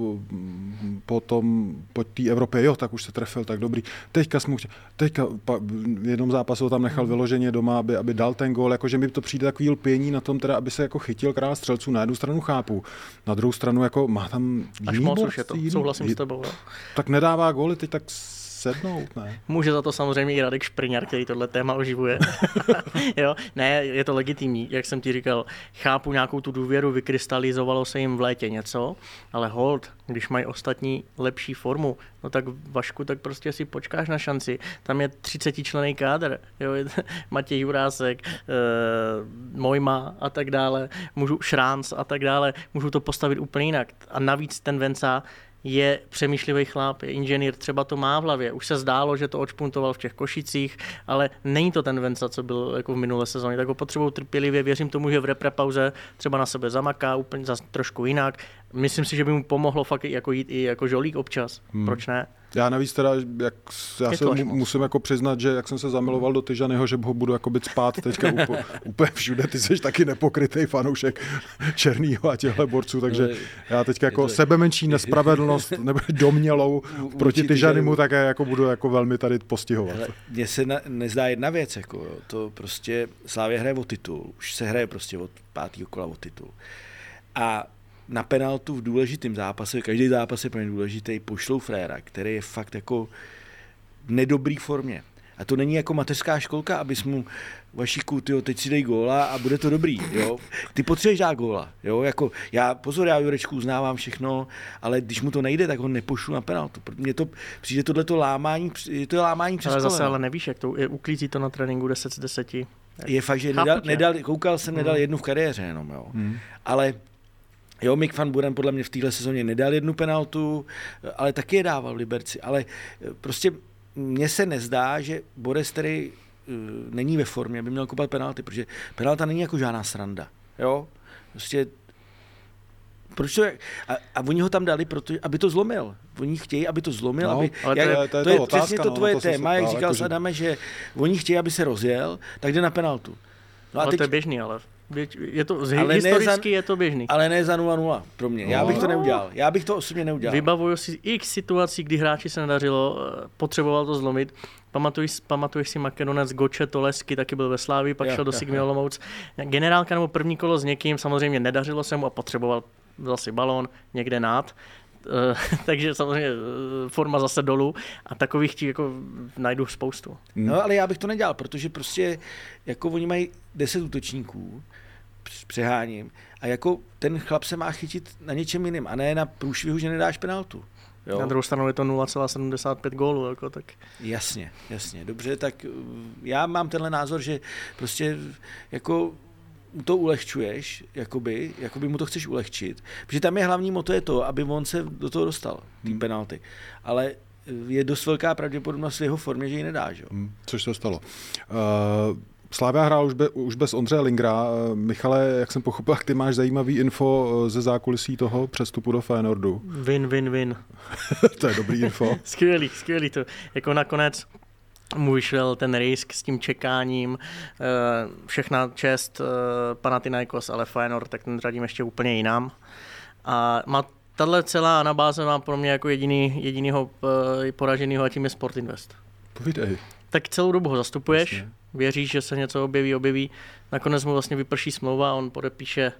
po tom, po té Evropě, jo, tak už se trefil, tak dobrý. Teďka jsme teďka pa, v jednom zápasu ho tam nechal hmm. vyloženě doma, aby, aby dal ten gol, jakože mi to přijde takový lpění na tom, teda, aby se jako chytil král střelců. Na jednu stranu chápu, na druhou stranu jako má tam Až moc už je to, souhlasím s tebou. Tak nedává góly, teď tak sednout, ne? Může za to samozřejmě i Radek Špriňar, který tohle téma oživuje. *laughs* jo, ne, je to legitimní, jak jsem ti říkal. Chápu nějakou tu důvěru, vykrystalizovalo se jim v létě něco, ale hold, když mají ostatní lepší formu, no tak Vašku, tak prostě si počkáš na šanci. Tam je 30 člený kádr, jo, *laughs* Matěj Jurásek, e, Mojma a tak dále, můžu Šránc a tak dále, můžu to postavit úplně jinak. A navíc ten Venca je přemýšlivý chlap, je inženýr, třeba to má v hlavě. Už se zdálo, že to odšpuntoval v těch košicích, ale není to ten Venca, co byl jako v minulé sezóně. Tak ho potřebují trpělivě, věřím tomu, že v reprepauze třeba na sebe zamaká úplně zase trošku jinak. Myslím si, že by mu pomohlo fakt jako jít i jako žolík občas. Hmm. Proč ne? Já navíc teda, jak, já se mu, musím jako přiznat, že jak jsem se zamiloval do Tyžanyho, že ho budu jako spát teďka úplně, *laughs* úplně všude, ty jsi taky nepokrytý fanoušek Černýho a těchto borců, takže já teďka jako sebe menší nespravedlnost nebo domělou *laughs* proti Tyžanymu, tak já jako budu jako velmi tady postihovat. Mně se na, nezdá jedna věc, jako to prostě Slávě hraje o titul, už se hraje prostě od pátého kola o titul. A na penaltu v důležitém zápase, každý zápas je pro ně důležitý, pošlou fréra, který je fakt jako v nedobrý formě. A to není jako mateřská školka, abys mu Vašíku, tyjo, teď si dej góla a bude to dobrý, jo. Ty potřebuješ dát góla, jo, jako já, pozor, já Jurečku uznávám všechno, ale když mu to nejde, tak ho nepošlu na penaltu. Mně to přijde tohleto lámání, je to lámání přes Ale zase ale nevíš, jak to, je, uklízí to na tréninku 10 z 10. Je fakt, že nedal, nedal, koukal jsem, nedal hmm. jednu v kariéře jenom, jo. Hmm. Ale Jo, Mick van Buren podle mě v téhle sezóně nedal jednu penaltu, ale taky je dával v Liberci. Ale prostě mně se nezdá, že Boris, který uh, není ve formě, by měl kopat penalty, protože penalta není jako žádná sranda. Jo? Prostě proč to, a, a oni ho tam dali, proto, aby to zlomil. Oni chtějí, aby to zlomil. No, aby, ale jak, to je, to je, to je otázka, přesně to no, tvoje to téma, jak říkal Sadame, že oni chtějí, aby se rozjel, tak jde na penaltu. No a ale teď, to je běžný, ale je to, ale historicky za, je to běžný. Ale ne za 0-0 pro mě. Já bych to no. neudělal. Já bych to osobně neudělal. Vybavuju si x situací, kdy hráči se nedařilo, eh, potřeboval to zlomit. Pamatuješ, pamatuješ si Makedonec, Goče, Tolesky, taky byl ve Slávii, pak jo, šel do Sigmy Olomouc. Generálka nebo první kolo s někým, samozřejmě nedařilo se mu a potřeboval zase balón někde nad. Eh, *laughs* takže samozřejmě eh, forma zase dolů a takových ti jako najdu spoustu. No ale já bych to nedělal, protože prostě jako oni mají 10 útočníků, přeháním, a jako ten chlap se má chytit na něčem jiném a ne na průšvihu, že nedáš penaltu. Jo. Na druhou stranu je to 0,75 gólů. Jako, tak. Jasně, jasně. Dobře, tak eh, já mám tenhle názor, že prostě jako to ulehčuješ, jakoby, jakoby mu to chceš ulehčit. Protože tam je hlavní moto je to, aby on se do toho dostal, tým hmm. penalty. Ale eh, je dost velká pravděpodobnost v jeho formě, že ji nedá. Že? Hmm, což se stalo. Uh... Slávia hrál už, be, už bez Ondřeje Lingra. Michale, jak jsem pochopil, ty máš zajímavý info eh, ze zákulisí toho přestupu do Feyenoordu. Win, win, win. *laughs* to je dobrý info. *laughs* skvělý, skvělý to. Jako nakonec mu vyšel ten risk s tím čekáním, eh, všechna čest eh, Panathinaikos, ale Feyenoord, tak ten radím ještě úplně jinam. A má tahle celá anabáze má pro mě jako jediný, jedinýho eh, poraženýho a tím je Sport Invest. Povídej. Tak celou dobu ho zastupuješ, Jasně. věříš, že se něco objeví, objeví. Nakonec mu vlastně vyprší smlouva a on podepíše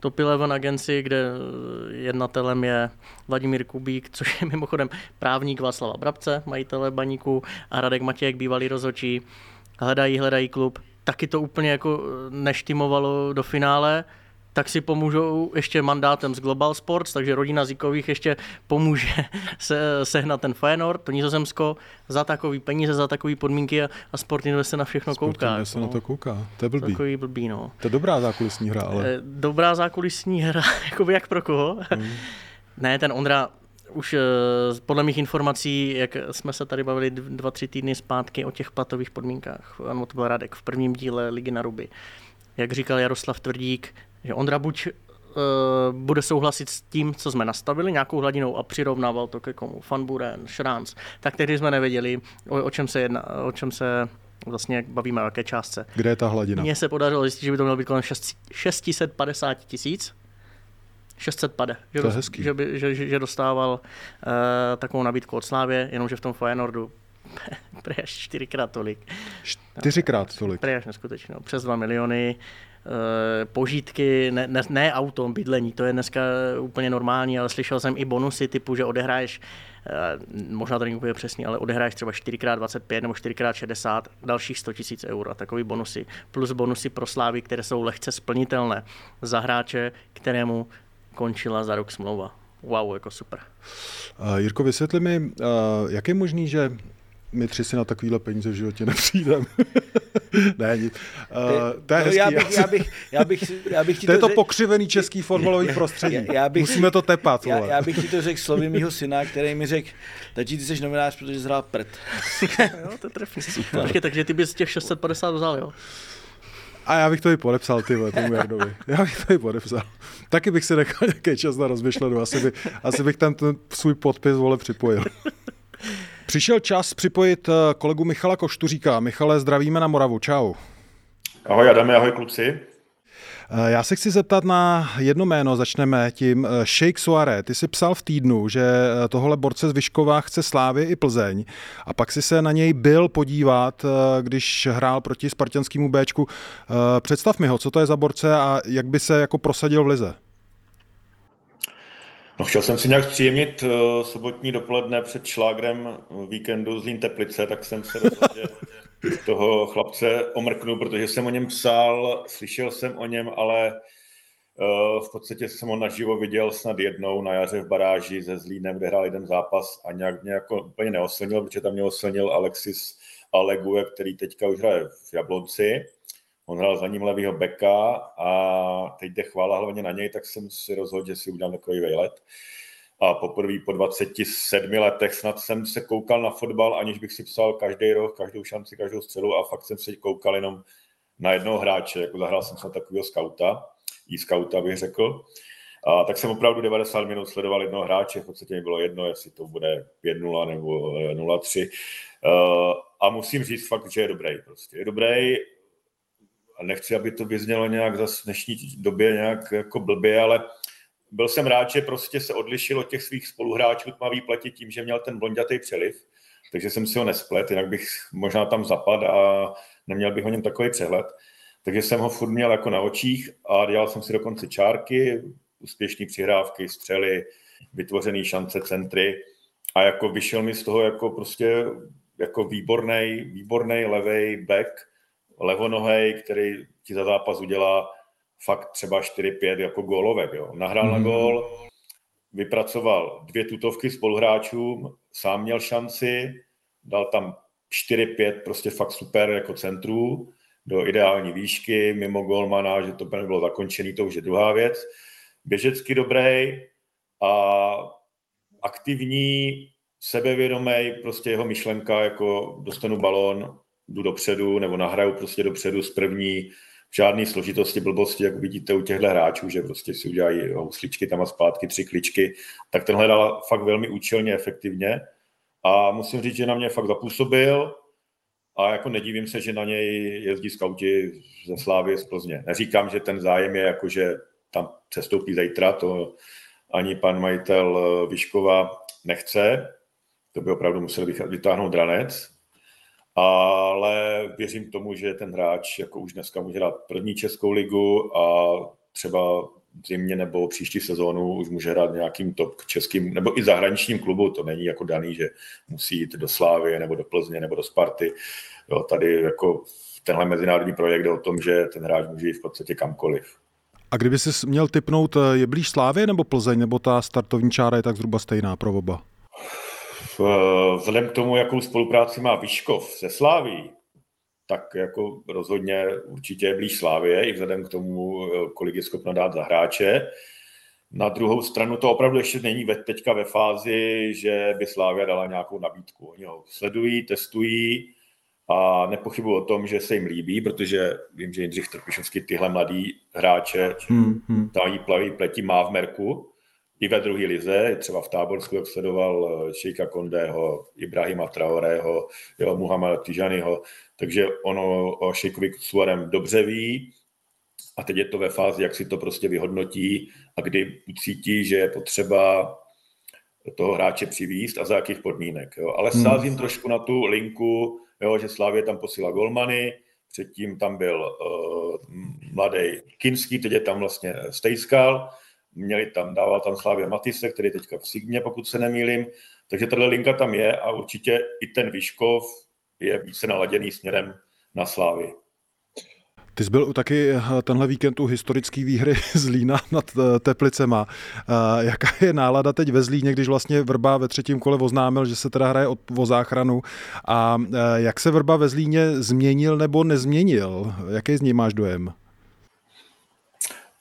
Top Eleven agenci, kde eh, jednatelem je Vladimír Kubík, což je mimochodem právník Václava Brabce, majitele baníku a Radek Matějek, bývalý rozhodčí. Hledají, hledají klub. Taky to úplně jako eh, neštimovalo do finále tak si pomůžou ještě mandátem z Global Sports, takže rodina Zikových ještě pomůže *laughs* se, sehnat ten Feyenoord, to Nizozemsko, za takový peníze, za takový podmínky a, a Sport Invest se na všechno Sport kouká. se no. na to kouká, to je blbý. Takový blbý, no. To je dobrá zákulisní hra, ale... Eh, dobrá zákulisní hra, *laughs* jako jak pro koho? Mm. *laughs* ne, ten Ondra už eh, podle mých informací, jak jsme se tady bavili dva, tři týdny zpátky o těch platových podmínkách, ano, to byl Radek v prvním díle Ligy na ruby. Jak říkal Jaroslav Tvrdík, že Ondra buď uh, bude souhlasit s tím, co jsme nastavili, nějakou hladinou a přirovnával to ke komu, Fanburen, Šránc, tak tehdy jsme nevěděli, o, o čem se jedná, o čem se vlastně bavíme, o jaké částce. Kde je ta hladina? Mně se podařilo zjistit, že by to mělo být kolem 650 tisíc. 600 pade, že, to hezký. že, by, že, že, dostával uh, takovou nabídku od Slávě, jenomže v tom Feyenoordu až čtyřikrát tolik. Čtyřikrát tolik? Prý až neskutečně, přes 2 miliony. Eh, požítky, ne, ne, ne auto, bydlení, to je dneska úplně normální, ale slyšel jsem i bonusy typu, že odehraješ, eh, možná to není úplně přesný, ale odehraješ třeba 4x25 nebo 4x60, dalších 100 tisíc eur a takový bonusy. Plus bonusy pro slávy, které jsou lehce splnitelné za hráče, kterému končila za rok smlouva. Wow, jako super. Uh, Jirko, vysvětli mi, uh, jak je možný, že my tři si na takovýhle peníze v životě nepřijdeme. *laughs* ne, uh, to je no, hezký. Já bych, já bych, já bych, já bych *laughs* ti to, to je to řek... pokřivený český fotbalový *laughs* prostředí. Já, já bych Musíme to tepat. Já, já, bych ti to řekl slovy mýho syna, který mi řekl, tati, ty jsi novinář, protože jsi hrál prd. jo, to trefí. Počkej, takže ty bys těch 650 vzal, jo? A já bych to i podepsal, ty tomu Jardovi. Já bych to i podepsal. Taky bych si nechal nějaký čas na rozmyšlenou. Asi, by, asi bych tam ten svůj podpis vole připojil. Přišel čas připojit eh, kolegu Michala Koštuříka. Michale, zdravíme na Moravu. Čau. Ahoj Adame, ahoj kluci. Eh, já se chci zeptat na jedno jméno, začneme tím. Eh, Sheikh Suare, ty jsi psal v týdnu, že tohle borce z Vyškova chce Slávy i Plzeň a pak si se na něj byl podívat, když hrál proti spartianskému Bčku. Představ mi ho, co to je za borce a jak by se jako prosadil v lize? No chtěl jsem si nějak příjemnit uh, sobotní dopoledne před šlágrem víkendu Zlín Teplice, tak jsem se rozhodl, *laughs* že toho chlapce omrknu, protože jsem o něm psal, slyšel jsem o něm, ale uh, v podstatě jsem ho naživo viděl snad jednou na jaře v baráži se Zlínem, kde hrál jeden zápas a nějak mě jako úplně neoslnil, protože tam mě oslnil Alexis Alegue, který teďka už hraje v Jablonci. On hrál za ním levýho beka a teď jde chvála hlavně na něj, tak jsem si rozhodl, že si udělám takový vejlet. A poprvé po 27 letech snad jsem se koukal na fotbal, aniž bych si psal každý rok, každou šanci, každou střelu a fakt jsem se koukal jenom na jednoho hráče, jako zahrál jsem se takového skauta, i skauta bych řekl. A tak jsem opravdu 90 minut sledoval jednoho hráče, v podstatě mi bylo jedno, jestli to bude 5-0 nebo 0-3. Uh, a musím říct fakt, že je dobrý. Prostě. Je dobrý a nechci, aby to vyznělo nějak za dnešní době nějak jako blbě, ale byl jsem rád, že prostě se odlišil od těch svých spoluhráčů tmavý pleti tím, že měl ten blondětý přeliv, takže jsem si ho nesplet, jinak bych možná tam zapad a neměl bych o něm takový přehled. Takže jsem ho furt měl jako na očích a dělal jsem si dokonce čárky, úspěšné přihrávky, střely, vytvořené šance, centry a jako vyšel mi z toho jako prostě jako výborný, výborný levý back, levonohej, který ti za zápas udělá fakt třeba 4-5 jako gólovek. Jo. Nahrál mm. na mhm. gól, vypracoval dvě tutovky spoluhráčům, sám měl šanci, dal tam 4-5 prostě fakt super jako centrů do ideální výšky, mimo golmana, že to bylo zakončený, to už je druhá věc. Běžecky dobrý a aktivní, sebevědomý, prostě jeho myšlenka, jako dostanu balón, jdu dopředu, nebo nahraju prostě dopředu z první, žádné složitosti, blbosti, jak vidíte u těchto hráčů, že prostě si udělají housličky tam a zpátky, tři kličky, tak tenhle dal fakt velmi účelně, efektivně. A musím říct, že na mě fakt zapůsobil a jako nedivím se, že na něj jezdí skauti ze Slávy z Plzně. Neříkám, že ten zájem je jako, že tam přestoupí zítra, to ani pan majitel Vyškova nechce, to by opravdu musel vytáhnout dranec, ale věřím tomu, že ten hráč jako už dneska může hrát první českou ligu a třeba zimě nebo příští sezónu už může hrát nějakým top českým nebo i zahraničním klubu. To není jako daný, že musí jít do Slávy nebo do Plzně nebo do Sparty. Jo, tady jako tenhle mezinárodní projekt je o tom, že ten hráč může jít v podstatě kamkoliv. A kdyby si měl typnout, je blíž Slávě nebo Plzeň, nebo ta startovní čára je tak zhruba stejná pro oba? Vzhledem k tomu, jakou spolupráci má Vyškov se Sláví, tak jako rozhodně určitě je blíž Slávě, i vzhledem k tomu, kolik je schopna dát za hráče. Na druhou stranu to opravdu ještě není ve, teďka ve fázi, že by Slávia dala nějakou nabídku. Oni ho sledují, testují a nepochybuji o tom, že se jim líbí, protože vím, že Jindřich Trpišovský tyhle mladý hráče hmm, hmm. dají plaví pleti má v Merku, i ve druhé lize, třeba v Táborsku, jak sledoval eh, Šejka Kondého, Ibrahima Traorého, jo, Muhammada Tijaniho, takže ono o Šejkovi Suarem dobře ví a teď je to ve fázi, jak si to prostě vyhodnotí a kdy ucítí, že je potřeba toho hráče přivíst a za jakých podmínek. Jo. Ale hmm. sázím trošku na tu linku, jo, že Slávě tam posílá golmany, předtím tam byl uh, mladý Kinský, teď je tam vlastně Stejskal, měli tam, dával tam Slávě Matise, který teďka v Signě, pokud se nemýlim, takže tato linka tam je a určitě i ten Výškov je více naladěný směrem na Slávy. Ty jsi byl taky eh, tenhle víkend u historické výhry *laughs* Zlína nad eh, Teplicema. Eh, jaká je nálada teď ve Zlíně, když vlastně Vrba ve třetím kole oznámil, že se teda hraje o záchranu a jak se Vrba ve Zlíně změnil nebo nezměnil? Jaký z něj máš dojem?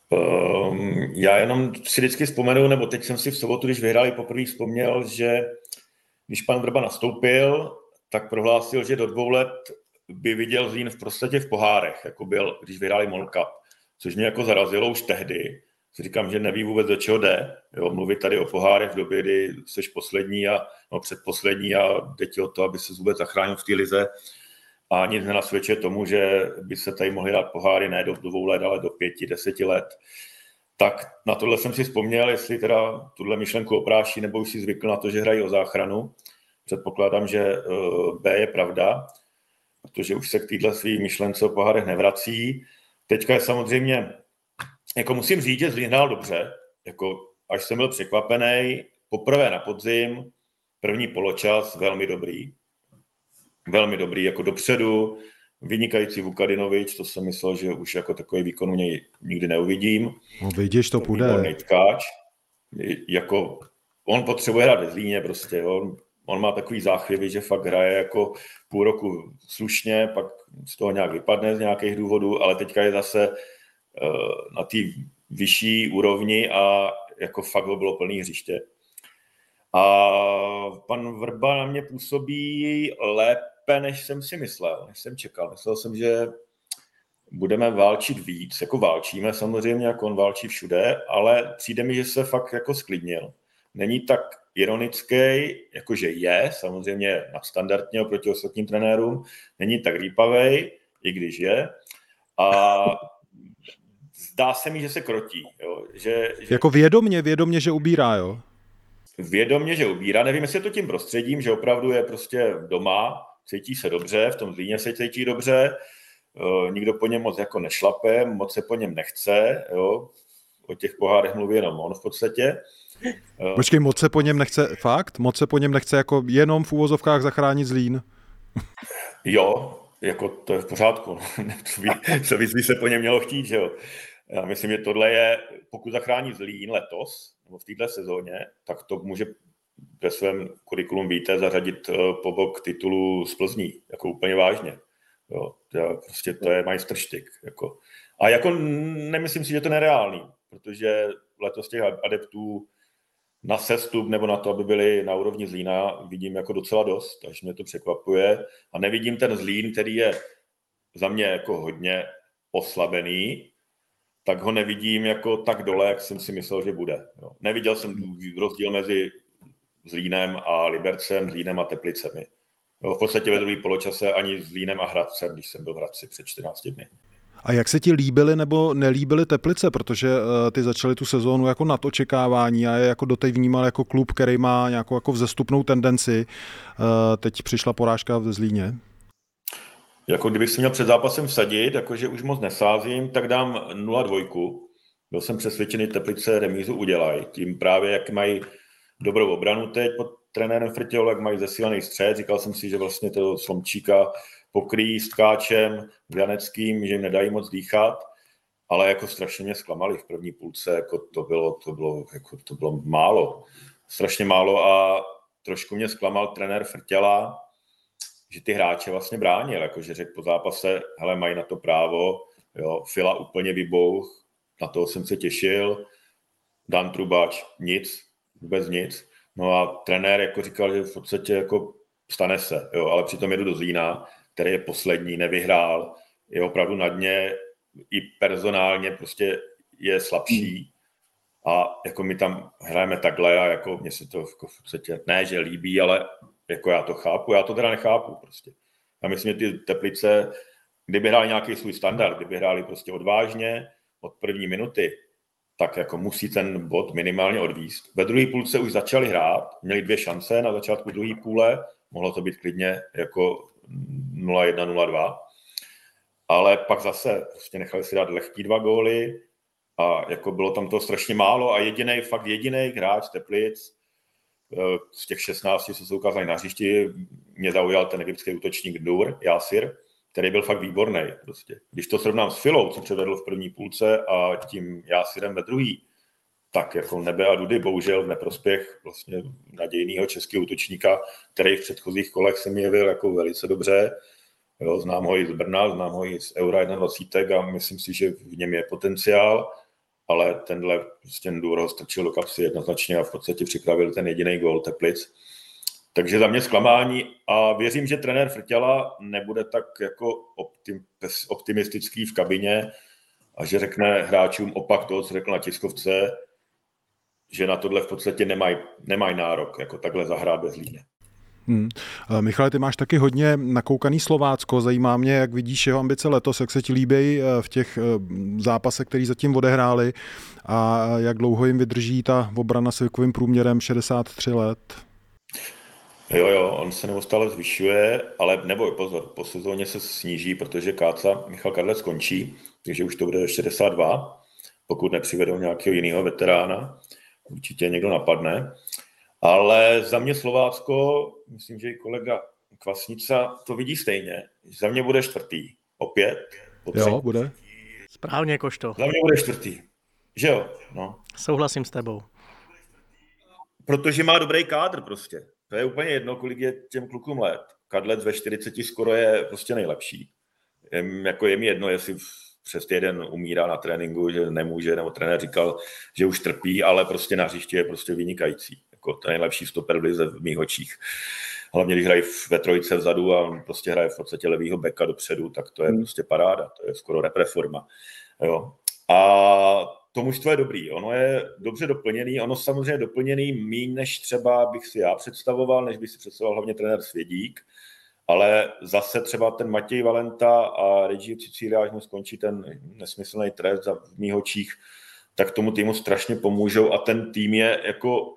Um, já jenom si vždycky vzpomenu, nebo teď jsem si v sobotu, když vyhráli poprvé, vzpomněl, že když pan Vrba nastoupil, tak prohlásil, že do dvou let by viděl Zlín v podstatě v pohárech, jako byl, když vyhráli Cup, což mě jako zarazilo už tehdy. Si říkám, že neví vůbec, do čeho jde. Jo, mluvit tady o pohárech v době, kdy jsi poslední a no, předposlední a jde ti o to, aby se vůbec zachránil v té lize, a nic nenasvědčuje tomu, že by se tady mohly dát poháry ne do dvou let, ale do pěti, deseti let. Tak na tohle jsem si vzpomněl, jestli teda tuhle myšlenku opráší, nebo už si zvykl na to, že hrají o záchranu. Předpokládám, že eh, B je pravda, protože už se k téhle svý myšlence o pohárech nevrací. Teďka je samozřejmě, jako musím říct, že Zlín hrál dobře, jako až jsem byl překvapený, poprvé na podzim, první poločas velmi dobrý, velmi dobrý jako dopředu, vynikající Vukadinovič, to jsem myslel, že už jako takový výkon u něj nikdy neuvidím. No vidíš, to půjde. Tkáč, jako on potřebuje hrát ve Zlíně prostě, on, on má takový záchvěvy, že fakt hraje jako půl roku slušně, pak z toho nějak vypadne z nějakých důvodů, ale teďka je zase uh, na té vyšší úrovni a jako fakt ho bylo plný hřiště. A pan Vrba na mě působí lépe, než jsem si myslel, než jsem čekal. Myslel jsem, že budeme válčit víc, jako válčíme samozřejmě, jako on válčí všude, ale přijde mi, že se fakt jako sklidnil. Není tak ironický, jakože je, samozřejmě nadstandardně oproti ostatním trenérům, není tak rýpavý, i když je. A zdá se mi, že se krotí. Jo? Že, že... Jako vědomně, vědomně, že ubírá, jo? Vědomně, že ubírá. Nevím, jestli je to tím prostředím, že opravdu je prostě doma, cítí se dobře, v tom Zlíně se cítí dobře, Eh, nikdo po něm moc jako nešlape, moc se po něm nechce, jo? o těch pohárech mluví jenom on v podstatě. Eh, Počkej, moc se po něm nechce, fakt? Moc se po něm nechce jako jenom v úvozovkách zachránit Zlín? *laughs* Jo, jako to je v pořádku. *laughs* co víc by se po něm mělo chtít, že jo? Já myslím, že tohle je, pokud zachrání Zlín letos, nebo v této sezóně, tak to může ve svém kurikulum víte zařadit eh, po bok titulu z Plzní, jako úplně vážně. Jo, to, prostě to je majstrštyk. Jako. A jako nemyslím si, že to je nereálný, protože letos těch adeptů na sestup nebo na to, aby byli na úrovni Zlína, vidím jako docela dost, takže mě to překvapuje. A nevidím ten Zlín, který je za mě jako hodně oslabený, tak ho nevidím jako tak dole, jak jsem si myslel, že bude. Jo. Neviděl jsem rozdíl mezi Zlínem a Libercem, Zlínem a Teplicemi. No, v podstatě ve druhé poločase ani s Línem a Hradcem, když jsem byl v Hradci před 14 dny. A jak se ti líbily nebo nelíbily Teplice, protože uh, ty začaly tu sezónu jako nad očekávání a je jako doteď vnímal jako klub, který má nějakou jako vzestupnou tendenci. Uh, teď přišla porážka v Zlíně. Jako kdybych si měl před zápasem vsadit, jakože už moc nesázím, tak dám 0-2. Byl jsem přesvědčený, Teplice remízu udělají. Tím právě, jak mají dobrou obranu teď pod trenérem Frtěl, jak mají zesílený střed. Říkal jsem si, že vlastně to Slomčíka pokryjí s Tkáčem, Janeckým, že jim nedají moc dýchat, ale jako strašně mě zklamali v první půlce, jako to bylo, to bylo, jako to bylo málo. Strašně málo a trošku mě zklamal trenér Frtěla, že ty hráče vlastně bránil, jako že řekl po zápase, hele, mají na to právo, jo, Fila úplně vybouch, na toho jsem se těšil, Dan Trubač, nic, vůbec nic. No a trenér jako říkal, že v podstatě jako stane se, jo, ale přitom jedu do Zlína, který je poslední, nevyhrál, je opravdu na dně, i personálně prostě je slabší a jako my tam hrajeme takhle a jako mně se to jako v podstatě ne, že líbí, ale jako já to chápu, já to teda nechápu prostě. Já myslím, že ty Teplice, kdyby hráli nějaký svůj standard, kdyby hráli prostě odvážně od první minuty, tak jako musí ten bod minimálně odvíst. Ve druhé půlce už začali hrát, měli dvě šance na začátku druhé půle, mohlo to být klidně jako 0-1, 0-2, ale pak zase prostě nechali si dát lehký dva góly a jako bylo tam to strašně málo a jediný, fakt jediný hráč Teplic eh, z těch 16, co se ukázali na hřišti, mě zaujal ten egyptský útočník Dur, Jasir, který byl fakt výborný. Prostě. Když to srovnám s Filou, co předvedl v první půlce a tím já si jdem ve druhý, tak jako nebe a dudy bohužel v neprospěch vlastně nadějného českého útočníka, který v předchozích kolech se mi jevil jako velice dobře. Jo, znám ho i z Brna, znám ho i z Eura 21 a myslím si, že v něm je potenciál, ale tenhle prostě Enduro strčil do kapsy jednoznačně a v podstatě připravil ten jediný gol Teplic takže za mě zklamání a věřím, že trenér Frtěla nebude tak jako optim, optimistický v kabině a že řekne hráčům opak toho, co řekl na tiskovce, že na tohle v podstatě nemají nemaj nárok, jako takhle zahrát bez líně. Hmm. Michale, ty máš taky hodně nakoukaný Slovácko. Zajímá mě, jak vidíš jeho ambice letos, jak se ti líbí eh, v těch eh, zápasech, který zatím odehráli a jak dlouho jim vydrží ta obrana s věkovým průměrem 63 let. Jo, jo, on se neustále zvyšuje, ale nebo pozor, po sezóně se sníží, protože Káca Michal Karle skončí, takže už to bude 62, pokud nepřivedou nějakého jiného veterána, určitě někdo napadne. Ale za mě Slovácko, myslím, že i kolega Kvasnica to vidí stejně. Za mě bude čtvrtý. Opět. Jo, bude. Správně, Košto. Za mě bude čtvrtý. Že jo? No. Souhlasím s tebou. Protože má dobrý kádr prostě To je úplně jedno, kolik je těm klukům let. Kadlec ve 40 skoro je prostě nejlepší. Je, jako je mi jedno, jestli přes jeden umírá na tréninku, že nemůže, nebo trenér říkal, že už trpí, ale prostě na hřišti je prostě vynikající. Jako to nejlepší stoper v lize v mých očích. Hlavně, když hrají ve trojice vzadu a prostě hraje v podstatě levýho beka dopředu, tak to je hmm. prostě paráda, to je skoro repreforma. Jo. A to mužstvo je dobrý, ono je dobře doplněný, ono samozřejmě doplněný méně, než třeba bych si já představoval, než bych si představoval hlavně trenér Svědík, ale zase třeba ten Matěj Valenta a Reggie Cicilia, až mu skončí ten nesmyslný trest za v mých očích, tak tomu týmu strašně pomůžou a ten tým je jako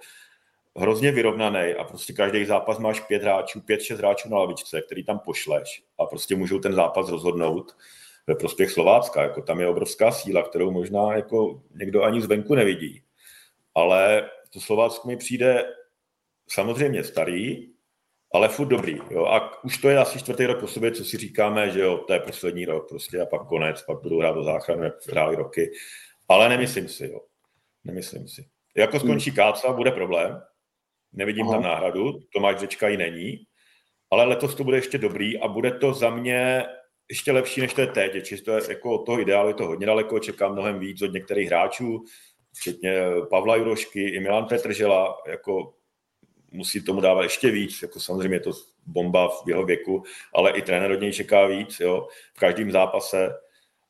hrozně vyrovnaný a prostě každý zápas máš pět hráčů, pět, šest hráčů na lavičce, který tam pošleš a prostě můžou ten zápas rozhodnout ve prospěch Slovácka. Jako tam je obrovská síla, kterou možná jako někdo ani zvenku nevidí. Ale to Slovácko mi přijde samozřejmě starý, ale furt dobrý. Jo? A už to je asi čtvrtý rok po sobě, co si říkáme, že jo, to je poslední rok prostě a pak konec, pak budou hrát do záchrany, jak hráli roky. Ale nemyslím si, jo. Nemyslím si. Jako skončí hmm. Káca, bude problém. Nevidím Aha. tam náhradu, Tomáš Řečka ji není. Ale letos to bude ještě dobrý a bude to za mě ještě lepší, než to je teď. Čisto jako od toho ideálu je to hodně daleko, čekám mnohem víc od některých hráčů, včetně Pavla Jurošky i Milan Petržela, jako musí tomu dávat ještě víc, jako samozřejmě je to bomba v jeho věku, ale i trenér od něj čeká víc, jo, v každém zápase.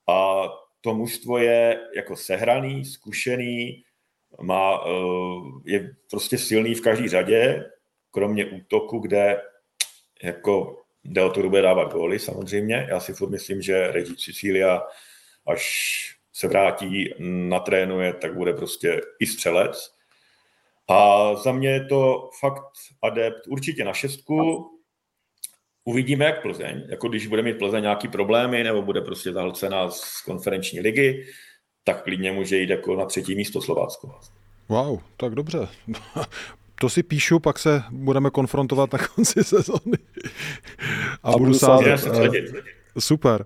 A to mužstvo je jako sehraný, zkušený, má, eh, je prostě silný v každé řadě, kromě útoku, kde jako jde o to, kdo bude dávat góly samozřejmě. Já si furt myslím, že Regi Cecilia, až se vrátí, natrénuje, tak bude prostě i střelec. A za mě je to fakt adept určitě na šestku. Uvidíme, jak Plzeň. Jako když bude mít Plzeň nějaký problémy nebo bude prostě zahlcená z konferenční ligy, tak klidně může jít jako na třetí místo Slovácko. Wow, tak dobře. To si píšu, pak se budeme konfrontovat na konci *laughs* sezóny. A, A budu sázet. Super.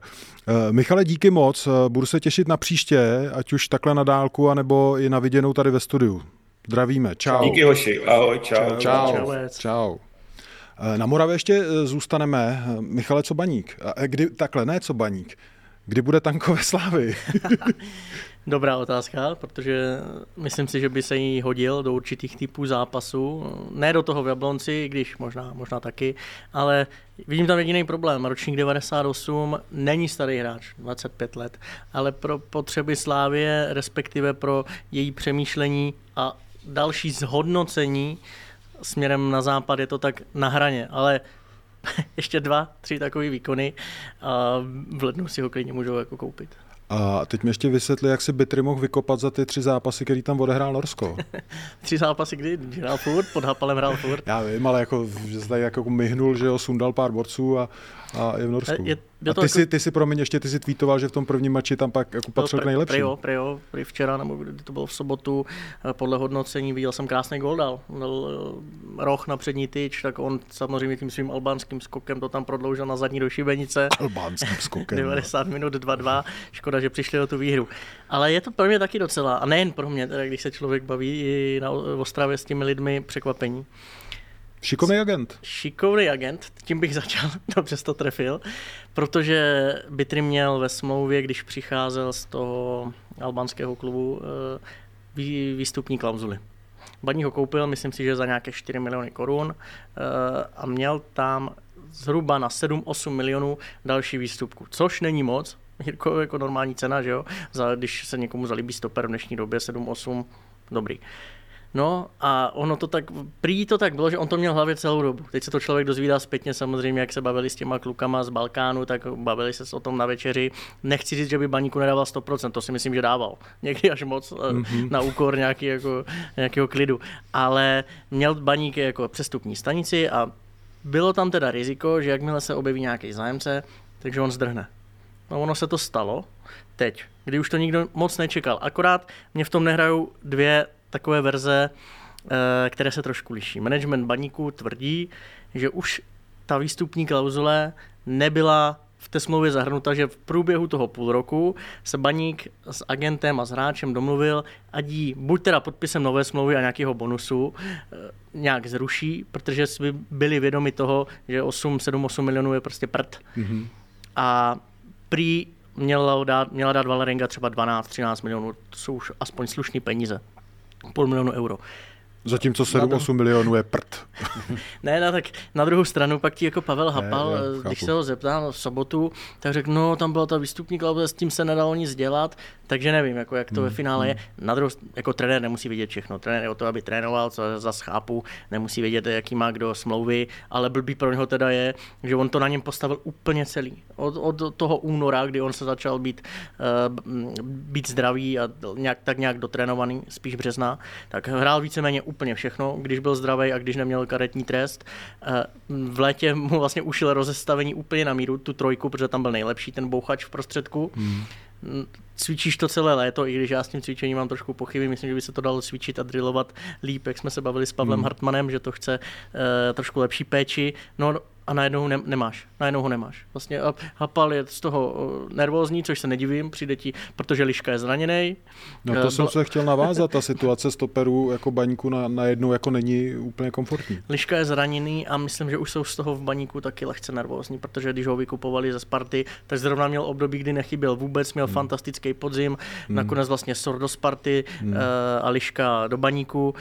Eh, Michale, díky moc. Eh, budu se těšit na příště, ať už takhle na dálku, anebo i na viděnou tady ve studiu. Zdravíme. Čau. Díky hoši. Ahoj. Čau. Čau. Čau. čau. Eh, na Moravě ještě zůstaneme. Michale, co baník? Kdy, takhle, ne co baník. Kdy bude tankové slávy? *laughs* Dobrá otázka, protože myslím si, že by se jí hodil do určitých typů zápasů. Ne do toho v Jablonci, když možná, možná taky, ale vidím tam jediný problém. Ročník 98 není starý hráč, 25 let, ale pro potřeby Slávě, respektive pro její přemýšlení a další zhodnocení směrem na západ je to tak na hraně, ale *laughs* ještě dva, tři takové výkony a v lednu si ho klidně můžou jako koupit. A teď mi ještě vysvětli, jak si Bitry mohl vykopat za ty tři zápasy, který tam odehrál Norsko. *laughs* tři zápasy, kdy hrál furt, pod Hapalem hrál furt. Já vím, ale jako, že se tady jako myhnul, že jo, sundal pár borců a, a je v Norsku. Je, je a ty, jako... si, ty si, promiň, ještě ty si tweetoval, že v tom prvním mači tam pak jako patřil no, k nejlepším. Prejo, prejo, pre včera, nebo kdy to bylo v sobotu, eh, podle hodnocení viděl jsem krásný gol dal. dal eh, roh na přední tyč, tak on samozřejmě tím svým albánským skokem to tam prodloužil na zadní do šibenice. Albánským skokem. 90 *laughs* no. minut 2-2, škoda, že přišli o tu výhru. Ale je to pro mě taky docela, a nejen pro mě, teda, když se člověk baví i na Ostravě s těmi lidmi, překvapení. Šikovný agent. Šikovný agent, tím bych začal, dobře *laughs* to trefil, protože Bitry měl ve smlouvě, když přicházel z toho albánského klubu, eh, výstupní klauzuly. Baní ho koupil, myslím si, že za nějaké 4 miliony korun eh, a měl tam zhruba na 7-8 milionů další výstupku, což není moc, *laughs* jako, jako normální cena, že jo, za, když se někomu zalíbí stoper v dnešní době 7-8, dobrý. No a ono to tak, prý to tak bylo, že on to měl v hlavě celou dobu. Teď se to člověk dozvídá zpětně samozřejmě, jak se bavili s těma klukama z Balkánu, tak bavili se o tom na večeři. Nechci říct, že by baníku nedával 100%, to si myslím, že dával. *laughs* Někdy až moc mm-hmm. na úkor nějaký, jako, nějakého klidu. Ale měl baník jako přestupní stanici a bylo tam teda riziko, že jakmile se objeví nějaký zájemce, takže on zdrhne. No ono se to stalo teď, kdy už to nikdo moc nečekal. Akorát mě v tom nehrajou dvě takové verze, eh, které se trošku liší. Management baníků tvrdí, že už ta výstupní klauzule nebyla v té smlouvě zahrnuta, že v průběhu toho půl roku se baník s agentem a s hráčem domluvil, ať jí buď teda podpisem nové smlouvy a nějakého bonusu eh, nějak zruší, protože si byli vědomi toho, že 8, 7, 8 milionů je prostě prd. Mm-hmm. A prý měla dát, měla dát Valerenga třeba 12, 13 milionů, to jsou už aspoň slušné peníze. por menos unos euros. Zatímco 7-8 milionů je prd. *laughs* ne, no, tak na druhou stranu pak ti jako Pavel Hapal, ne, jo, když se ho zeptal v sobotu, tak řekl, no tam byla ta výstupní klauze, s tím se nedalo nic dělat, takže nevím, jako jak to hmm, ve finále hmm. je. Na druhou, jako trenér nemusí vědět všechno. Trenér je o to, aby trénoval, co za chápu, nemusí vědět, jaký má kdo smlouvy, ale blbý pro něho teda je, že on to na něm postavil úplně celý. Od, od toho února, kdy on se začal být, uh, být zdravý a nějak, tak nějak dotrénovaný, spíš března, tak hrál víceméně úplně všechno, když byl zdravý a když neměl karetní trest. Uh, v létě mu vlastně ušil rozestavení úplně na míru, tu trojku, protože tam byl nejlepší ten bouchač v prostředku. Hmm cvičíš to celé léto, i když já s tím cvičením mám trošku pochyby, myslím, že by se to dalo cvičit a drillovat líp, jak jsme se bavili s Pavlem hmm. Hartmanem, že to chce uh, trošku lepší péči. No a najednou ho ne- nemáš. Najednou ho nemáš. Vlastně Hapal je z toho nervózní, což se nedivím, přijde ti, protože Liška je zraněný. No to uh, jsem se chtěl navázat, ta situace stoperů jako baníku na, najednou jako není úplně komfortní. Liška je zraněný a myslím, že už jsou z toho v baníku taky lehce nervózní, protože když ho vykupovali ze Sparty, tak zrovna měl období, kdy nechyběl vůbec, měl hmm. fantastický podzim, hmm. nakonec vlastně Sor do Sparty hmm. uh, a Liška do baníku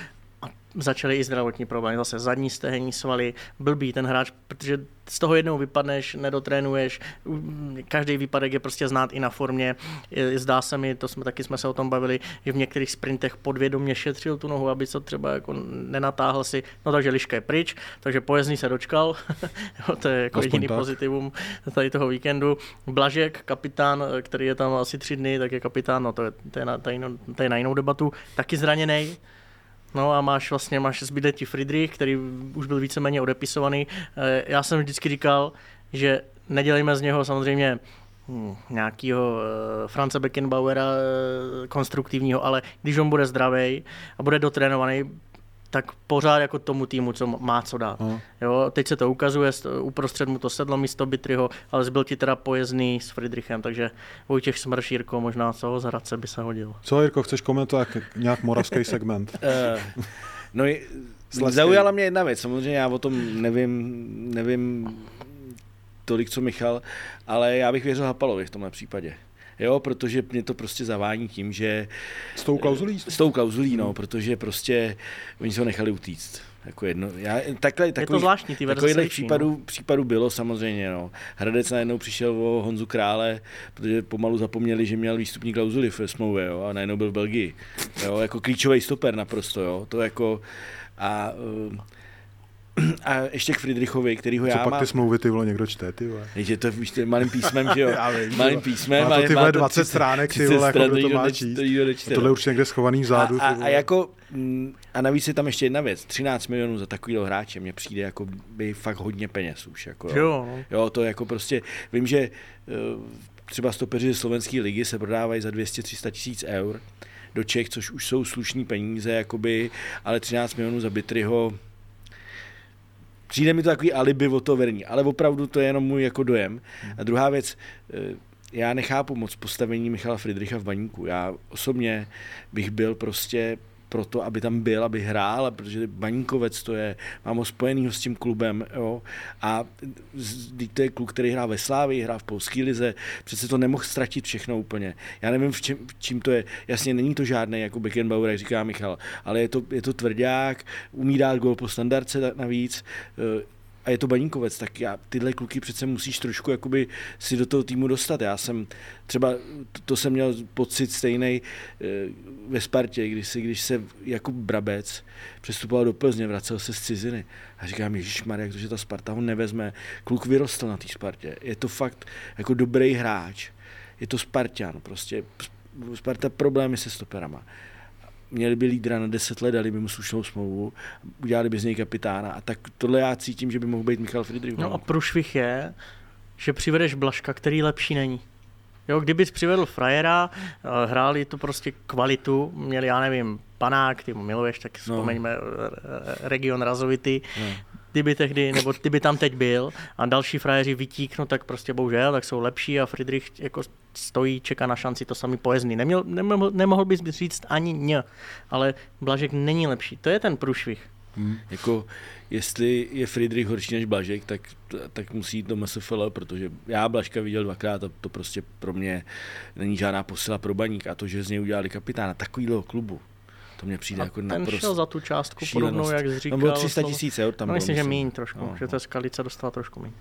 začaly i zdravotní problémy, zase zadní stehení svaly, blbý ten hráč, protože z toho jednou vypadneš, nedotrénuješ, každý výpadek je prostě znát i na formě. Zdá se mi, to jsme taky jsme se o tom bavili, že v některých sprintech podvědomě šetřil tu nohu, aby se třeba jako nenatáhl si, no takže liška je pryč, takže pojezdný se dočkal, *laughs* to je jako Aspoň jediný tak. pozitivum tady toho víkendu. Blažek, kapitán, který je tam asi tři dny, tak je kapitán, no to je, to je, na, to je, to je na jinou debatu, taky zraněný, No a máš vlastně, máš zbyde ti Friedrich, který už byl víceméně odepisovaný. Eh, já jsem vždycky říkal, že nedělejme z něho samozřejmě hmm, nějakého uh, Franze Beckenbauera uh, konstruktivního, ale když on bude zdravý a bude dotrénovaný, tak pořád jako tomu týmu, co má co dát. Uh. Jo, teď se to ukazuje, uprostřed mu to sedlo místo Bitryho, ale zbyl ti teda pojezdný s Friedrichem, takže Vojtěch Smrš, Jirko, možná co z Hradce by se hodil. Co, Jirko, chceš komentovat nějak moravský segment? uh, *laughs* no, zaujala mě jedna věc, samozřejmě já o tom nevím, nevím tolik, co Michal, ale já bych věřil Hapalovi v tomhle případě jo, protože mě to prostě zavání tím, že... S tou klauzulí? S tou klauzulí, no, protože prostě oni se ho nechali utíct. Jako jedno, já, takhle, takový, je to zvláštní, ty Takovýhle případů, no. případů bylo samozřejmě. No. Hradec najednou přišel o Honzu Krále, protože pomalu zapomněli, že měl výstupní klauzuly v smlouvě jo, a najednou byl v Belgii. Jo, jako klíčový stoper naprosto. Jo. To jako, a uh, a ještě k Friedrichovi, který ho já Co pak ty smlouvy ty vole někdo čte, ty vole? Je to víš, malým písmem, že jo? *laughs* já vím, malým písmem. Má to ty vole 20 stránek, ty vole, jako to má číst. To tohle už někde schovaný vzadu. A, a, a, jako, mm, a navíc je tam ještě jedna věc. 13 milionů za takovýhle hráče mně přijde jako by fakt hodně peněz už. Jako, jo. Jo, no. jo, to jako prostě, vím, že eh, třeba stopeři ze slovenské ligy se prodávají za 200-300 tisíc eur do Čech, což už jsou slušní peníze, jakoby, ale 13 milionů za Bitryho, Přijde mi to takový alibi o to verní, ale opravdu to je jenom můj jako dojem. A druhá věc, eh, já nechápu moc postavení Michala Friedricha v baníku. Já osobně bych byl prostě proto, aby tam byl, aby hrál, protože Baníkovec to je, mám ho spojenýho s tím klubem, jo, a to je kluk, který hrá ve Slávii, hrá v polské lize, přece to nemohl ztratit všechno úplně. Já nevím, v čem, v čím to je. Jasně, není to žádný jako Beckenbauer, jak říká Michal, ale je to, je to tvrdák, umí dát gol po standardce navíc, a je to baníkovec, tak já, tyhle kluky přece musíš trošku jakoby si do toho týmu dostat. Já jsem třeba, to, to jsem měl pocit stejný e, ve Spartě, když, si, když se jako Brabec přestupoval do Plzně, vracel se z ciziny a říkám, Ježíš jak to, že ta Sparta ho nevezme. Kluk vyrostl na té Spartě. Je to fakt jako dobrý hráč. Je to Spartan, prostě Sparta problémy se stoperama měli by lídra na 10 let, dali by mu slušnou smlouvu, udělali by z něj kapitána. A tak tohle já cítím, že by mohl být Michal Friedrich. No a průšvih je, že přivedeš Blaška, který lepší není. Jo, kdybys přivedl frajera, eh, hráli to prostě kvalitu, měli, já nevím, panák, ty miluješ, tak no. vzpomeňme no. region Razovity, no. Ty by tehdy, nebo ty by tam teď byl a další frajeři vytíknou, tak prostě bohužel, tak jsou lepší a Friedrich jako stojí, čeká na šanci to samý pojezdný. Neměl, nemohl, nemohl bys říct ani ně, ale Blažek není lepší. To je ten průšvih. Hmm. Jako, jestli je Friedrich horší než Blažek, tak, tak musí jít do MSFL, protože já Blažka viděl dvakrát a to prostě pro mě není žádná posila pro baník a to, že z něj udělali kapitána takovýhle klubu, to mě přijde a jako ten naprosto šel za tu částku podobnou, jak jsi říkal. No bylo 300 tisíc eur tam no, bylo, myslím, že míň trošku, no, že ta skalice dostala trošku míň.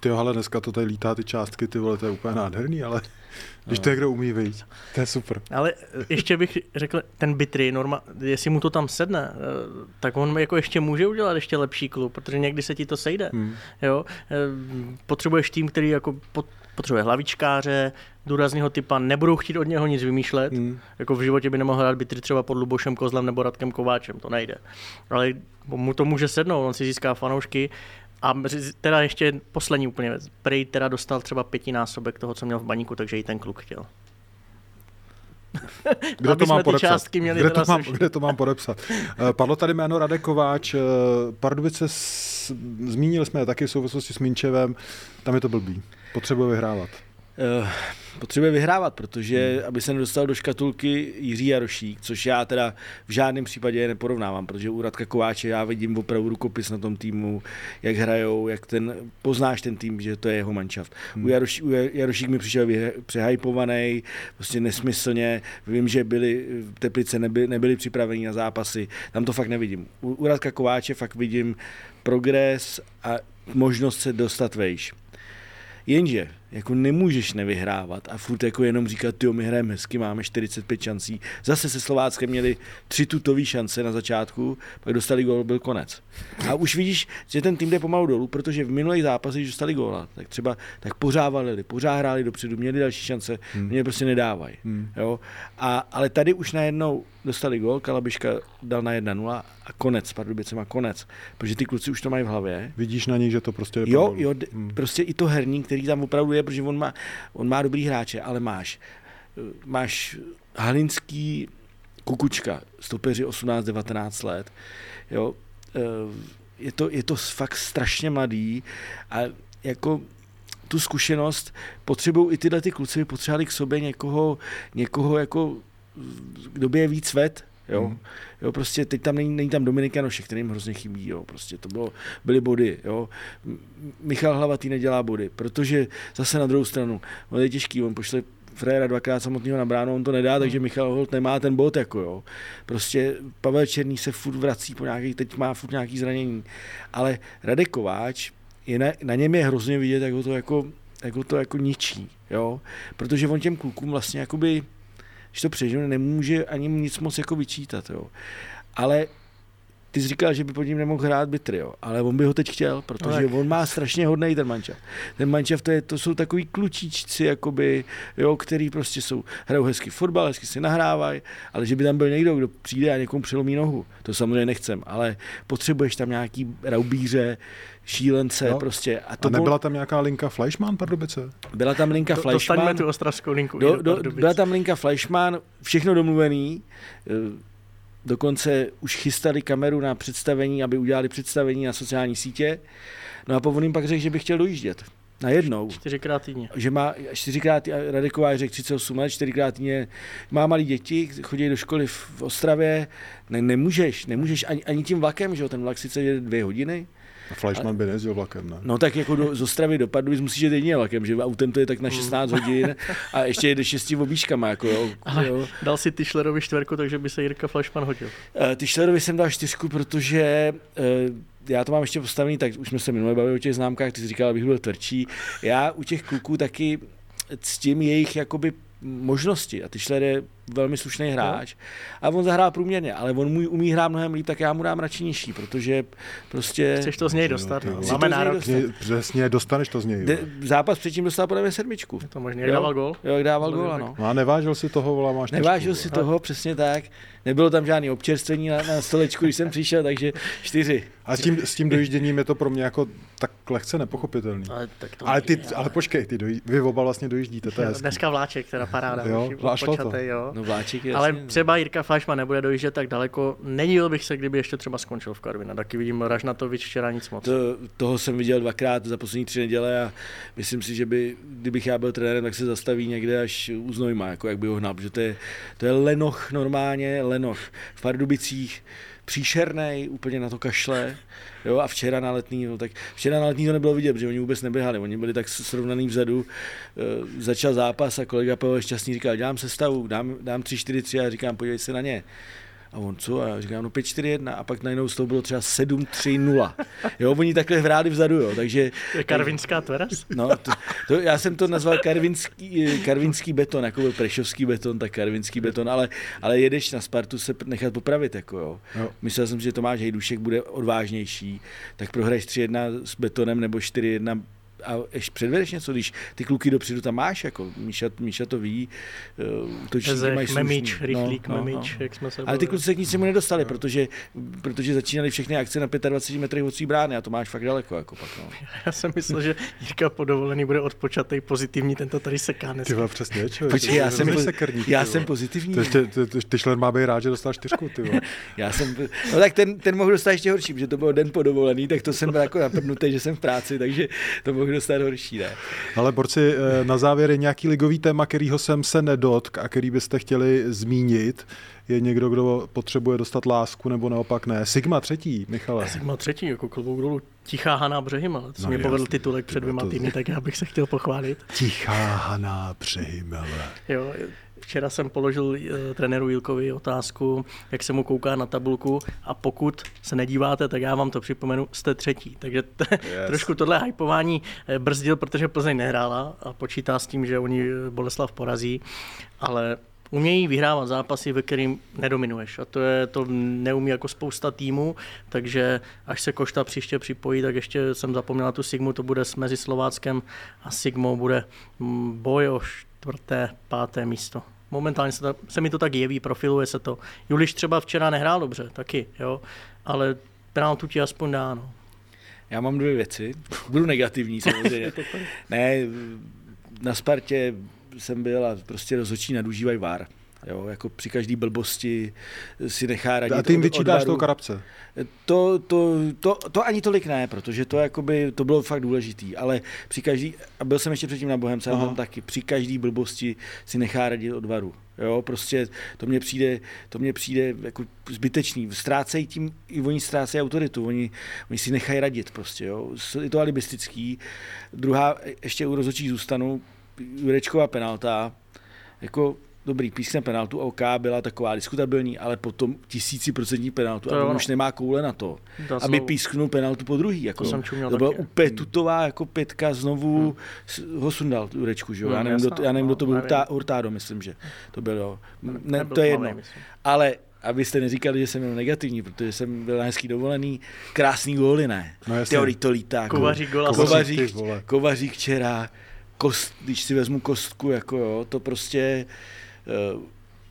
Ty ale dneska to tady lítá ty částky, ty vole, to je úplně nádherný, ale *laughs* když to někdo umí vyjít, to je super. Ale ještě bych řekl, ten Bitry, norma, jestli mu to tam sedne, eh, tak on jako ještě může udělat ještě lepší klub, protože někdy se ti to sejde. Hmm. Jo? Eh, potřebuješ tým, který jako potřebuje hlavičkáře, důrazného typa, nebudou chtít od něho nic vymýšlet. Hmm. Jako v životě by nemohl hrát Bitry třeba pod Lubošem Kozlem nebo Radkem Kováčem, to nejde. Ale mu to může sednout, on si získá fanoušky a teda ještě poslední úplně věc. Prej teda dostal třeba pětinásobek toho, co měl v baníku, takže i ten kluk chtěl. *laughs* Kde to, mám podepsat? Kde, to mám, kde to mám podepsat? Padlo tady jméno Radek Kováč. Eh, Pardubice, zmínili jsme je taky v souvislosti s Minčevem. Tam je to blbý. Potřebuje vyhrávat. Uh, potřebuje vyhrávat, protože hmm. aby se nedostal do škatulky Jiří Jarošík, což já teda v žádném případě neporovnávám, protože u Radka Kováče já vidím opravdu rukopis na tom týmu, jak hrajou, jak ten, poznáš ten tým, že to je jeho manšaft. Hmm. U, Jaroší, u Jarošík mi přišel přehypovaný, prostě nesmyslně, vím, že byli, Teplice nebyli, nebyli připraveni na zápasy, tam to fakt nevidím. U, u Radka Kováče fakt vidím progres a možnost se dostat vejš. Jenže jako nemůžeš nevyhrávat a furt jako jenom říkat, jo, my hrajeme hezky, máme 45 šancí. Zase se Slováckem měli tři tutové šance na začátku, pak dostali gól, byl konec. A už vidíš, že ten tým jde pomalu dolů, protože v minulých zápasech, když dostali góla, tak třeba tak pořád valili, pořád hráli dopředu, měli další šance, hmm. mě prostě nedávají. Hmm. Jo? A, ale tady už najednou dostali gól, Kalabiška dal na 1-0 a konec, Pardubicema konec, protože ty kluci už to mají v hlavě. Vidíš na nich, že to prostě je Jo, jo, hmm. prostě i to herní, který tam opravdu je, protože on má, on má dobrý hráče, ale máš, máš Halinský Kukučka, stopeři 18-19 let, jo, eh, je to, je to fakt strašně mladý a jako tu zkušenost potřebují i tyhle ty kluci, potřebovali k sobě někoho, někoho jako, kdo by je víc ved, Jo? Hmm. jo, prostě teď tam není, není tam Dominik Janošek, který jim hrozně chybí, jo, prostě to bylo, byly body, jo. Michal Hlavatý nedělá body, protože zase na druhou stranu, on je těžký, on pošle Frejera dvakrát samotného na bránu, on to nedá, hmm. takže Michal Holt nemá ten bod, jako jo. Prostě Pavel Černý se furt vrací po nějaký, teď má furt nějaký zranění, ale Radek Kováč, je na, na něm je hrozně vidět, jak ho to jako, jak ho to jako ničí, jo, protože on těm klukům vlastně jakoby když to přežiju, nemůže ani nic moc jako vyčítat. Jo. Ale ty jsi říkal, že by pod ním nemohl hrát Bitry, jo. ale on by ho teď chtěl, protože no on má strašně hodný ten mančav. Ten mančav to, je, to jsou takový klučíčci, jakoby, jo, který prostě jsou, hrajou hezky fotbal, hezky si nahrávají, ale že by tam byl někdo, kdo přijde a někomu přelomí nohu, to samozřejmě nechcem, ale potřebuješ tam nějaký raubíře, šílence no. prostě. A, to a nebyla tam nějaká linka Fleischmann Pardubice? Byla tam linka do, Fleischmann. Dostaňme tu ostravskou linku. Do, do, byla tam linka Fleischmann, všechno domluvený. Dokonce už chystali kameru na představení, aby udělali představení na sociální sítě. No a po pak řekl, že by chtěl dojíždět. Na jednou. Čtyřikrát týdně. Že má čtyřikrát, Radeková řekl 38 let, čtyřikrát týdně, má malý děti, chodí do školy v Ostravě, ne, nemůžeš, nemůžeš ani, ani tím vlakem, že jo, ten vlak sice jde dvě hodiny, a Fleischmann by nejezdil vlakem, ne? No tak jako do, z Ostravy do Pardubic musíš jít jedině vlakem, že autem to je tak na 16 hodin a ještě jede šesti obíškama, jako jo. Ale jo. dal si Tischlerovi čtverku, takže by se Jirka Fleischmann hodil. Uh, Tischlerovi jsem dal čtyřku, protože uh, já to mám ještě postavený, tak už jsme se minule bavili o těch známkách, ty jsi říkal, abych byl tvrdší. Já u těch kluků taky ctím jejich jakoby možnosti a Tischler je velmi slušný hráč a on zahrál průměrně, ale on můj umí hrát mnohem líp, tak já mu dám radši nižší, protože prostě... Chceš to z něj dostat, no, máme nárok. Přesně, dostaneš to z něj. De, zápas předtím dostal podle mě sedmičku. Je to možný, jak dával gol? Jo, jak dával gol, ano. No a nevážil si toho, vola, máš Nevážil si toho, přesně tak. Nebylo tam žádný občerstvení na, na stolečku, když jsem přišel, takže čtyři. A s tím, s tím dojížděním je to pro mě jako tak lehce nepochopitelný. Ale, tak to ale, ty, ale počkej, ty doj, vy oba vlastně dojíždíte, to je Dneska vláček, teda paráda. Jo, počatej, jo. No vláček je Ale jasně. třeba Jirka Fášma nebude dojíždět tak daleko. Nedíval bych se, kdyby ještě třeba skončil v Karvina. Taky vidím Ražnatovič včera nic moc. To, toho jsem viděl dvakrát za poslední tři neděle a myslím si, že by, kdybych já byl trenérem, tak se zastaví někde až u Znojma, jako jak by ho hnal, protože to je, to je lenoch normálně, lenoch. V Pardubicích příšernej, úplně na to kašle. Jo, a včera na letní, no, tak včera na letní to nebylo vidět, protože oni vůbec neběhali, oni byli tak srovnaný vzadu. E, začal zápas a kolega Pavel Šťastný říkal, dělám sestavu, dám, dám 3-4-3 a říkám, podívej se na ně. A on co? A já říkám, no 5-4-1 a pak najednou z toho bylo třeba 7-3-0. Jo, oni takhle hráli vzadu, jo, takže... To je Karvinská tveras? No, to, to, já jsem to nazval karvinský, karvinský beton, jako byl prešovský beton, tak karvinský beton, ale, ale jedeš na Spartu se nechat popravit, jako jo. Jo. Myslel jsem, že Tomáš Hejdušek bude odvážnější, tak prohraješ 3-1 s betonem nebo 4-1 a ještě předvedeš něco, když ty kluky dopředu tam máš, jako Míša, Míša to ví, eh, to Ezech, Memič, Rychlík, Memič, jak jsme se No, Ale ty kluci se k ničemu nedostali, protože, protože začínali všechny akce na 25 metrech od svý brány a to máš fakt daleko. Jako pak, no. *laughs* Já jsem myslel, že Jirka po dovolený bude odpočatý pozitivní, tento tady seká Ty dneska. vole, přesně, člověk. Počkej, já jsem, po, sekerník, já jsem pozitivní. Ty, ty, ty, ty, ty šler má být rád, že dostal čtyřku, ty. *laughs* Já jsem, no tak ten, ten mohl dostat ještě horší, protože to byl den po dovolený, tak to jsem byl jako naprdnutý, že jsem v práci, takže to mohl dostat horší, ne? Ale borci, eh, na závěr je nějaký ligový téma, kterýho jsem se nedotk a který byste chtěli zmínit. Je někdo, kdo potřebuje dostat lásku, nebo naopak ne? Sigma třetí, Michale. Sigma třetí, jako klobouk dolů, tichá Haná Břehym, ale to No mě povedl titulek před dvěma týdny, tak já bych se chtěl pochválit. Tichá Haná Přehymele. Jo, včera jsem položil uh, trenéru Jilkovi otázku, jak se mu kouká na tabulku a pokud se nedíváte, tak já vám to připomenu, jste třetí. Takže t- *laughs* yes. trošku tohle hypování eh, brzdil, protože Plzeň nehrála a počítá s tím, že oni eh, Boleslav porazí, ale umějí vyhrávat zápasy, ve kterým nedominuješ. A to je to neumí jako spousta týmů, takže až se Košta příště připojí, tak ještě jsem zapomněl na tu Sigmu, to bude s mezi Slováckem a Sigmou bude mm, boj o čtvrté, páté místo. Momentálně se, ta, se mi to tak jeví, profiluje se to. Juliš třeba včera nehrál dobře, taky, jo, ale penaltu ti aspoň dá, no. Já mám dvě věci. Budu negativní *laughs* samozřejmě. ne, na Spartě jsem byl a prostě rozhodčí nadužívají VAR. Jo, jako při každý blbosti si nechá radit A ty jim vyčítáš toho karabce. To, to, to, to, ani tolik ne, protože to, jakoby, to bylo fakt důležitý, ale při každý, a byl jsem ještě předtím na Bohemce, tam taky, při každý blbosti si nechá radit od varu. Jo, prostě to mně přijde, to mně přijde jako zbytečný. Ztrácejí tím, i oni ztrácejí autoritu, oni, oni si nechají radit prostě, jo. Je to alibistický. Druhá, ještě u rozhodčích zůstanu, Jurečková penalta, jako dobrý, pískne penaltu, OK, byla taková diskutabilní, ale potom tisíciprocentní penaltu To a on ono. už nemá koule na to, Dá aby znovu. písknul penaltu po druhý. Jako, To jsem čuměl to byla taky. úplně tutová jako pětka, znovu hmm. ho sundal, Jurečku, že jo? Já Hmm, nevím, kdo jasná, to, já nevím, kdo to byl, no, Hurtá- nevím. Hurtado, myslím, že to bylo. Ne, to je jedno. Ale abyste neříkali, že jsem byl negativní, protože jsem byl na hezký dovolený, krásný góly, ne? No. Teorii to lítá. Kovařík gola Kovařík. Kovařík včera, kost, když si vezmu kostku, jako jo, to prostě... Uh,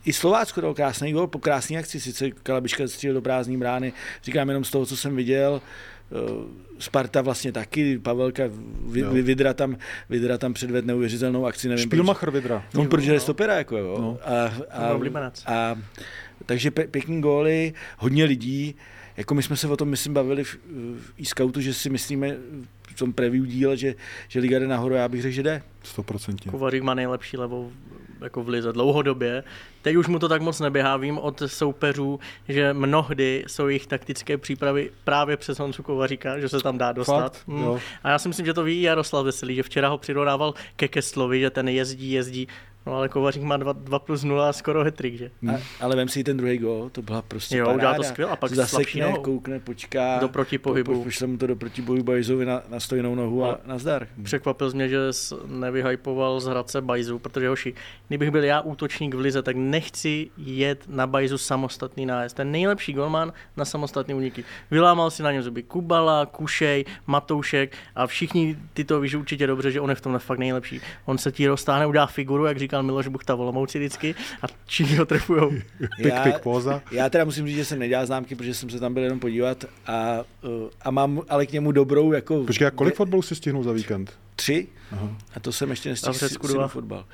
i Slovácko dal krásný gol po krásné akci, sice Kalabiška střílel do prázdný brány, říkám jenom z toho, co jsem viděl, uh, Sparta vlastně taky, Pavelka, vy, Vidra, tam, Vidra tam předved neuvěřitelnou akci, nevím Špilmacher Vidra. proč. No, protože je stopera, jako jo. No. A, byl oblíbenec. a, takže pe, pěkný góly, hodně lidí, jako my jsme se o tom, myslím, bavili v, v e-scoutu, že si myslíme v tom preview díle, že, že Liga jde nahoru, já bych řekl, že jde. 100%. Kovařík má nejlepší levou jako v lize dlouhodobě. Teď už mu to tak moc neběhá, vím od soupeřů, že mnohdy jsou jejich taktické přípravy právě přes Honzu Kovaříka, že se tam dá dostat. Fakt? Mm. Jo. A já si myslím, že to ví Jaroslav Veselý, že včera ho přirovnával ke Kestlovi, že ten jezdí, jezdí. No ale Kovařík má 2, 2 plus 0 a skoro hetrik, že? A, ale vem si ten druhý gól, to byla prostě Jo, paráda. udělal to skvěle a pak slabší zasekne, nohou. koukne, počká. Do protipohybu. Po, po, pošle mu to do protipohybu Bajzovi na, na stojnou nohu a Ale- nazdar. Překvapil mě, že nevyhypoval z Hradce Bajzu, protože hoši, kdybych byl já útočník v lize, tak nechci jet na Bajzu samostatný nájezd. Ten nejlepší golman na samostatný úniky. Vylámal si na něm zuby Kubala, Kušej, Matoušek a všichni ty to víš určitě dobře, že on je v tomhle fakt nejlepší. On se ti roztáhne, udá figuru, jak říkal Miloš Buchta v Olomouci vždycky a všichni ho trefujou. *laughs* Pik, pik, póza. Já teda musím říct, že jsem nedělal známky, protože jsem se tam byl jenom podívat a, uh, a mám ale k němu dobrou jako... Počkej, a kolik fotbalů si stihnul za víkend? Tři. Aha. A to jsem ještě nestihl si- fotbal.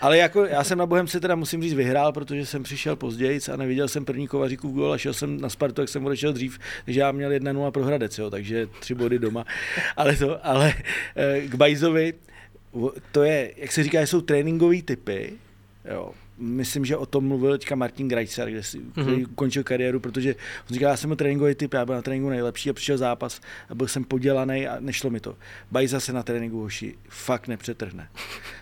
Ale jako já jsem na Bohemce teda musím říct vyhrál, protože jsem přišel později a neviděl jsem první Kovaříkův gól a šel jsem na Spartu, jak jsem odešel dřív, takže já měl 1-0 pro Hradec, jo, takže tři body doma. Ale, to, ale eh, k Bajzovi, to je, jak se říká, jsou tréninkové typy, jo, myslím, že o tom mluvil teďka Martin Grajcar, kde si, mm-hmm. ukončil kariéru, protože on říkal, já jsem tréninkový typ, já byl na tréninku nejlepší a přišel zápas a byl jsem podělaný a nešlo mi to. Bajza se na tréninku hoši fakt nepřetrhne.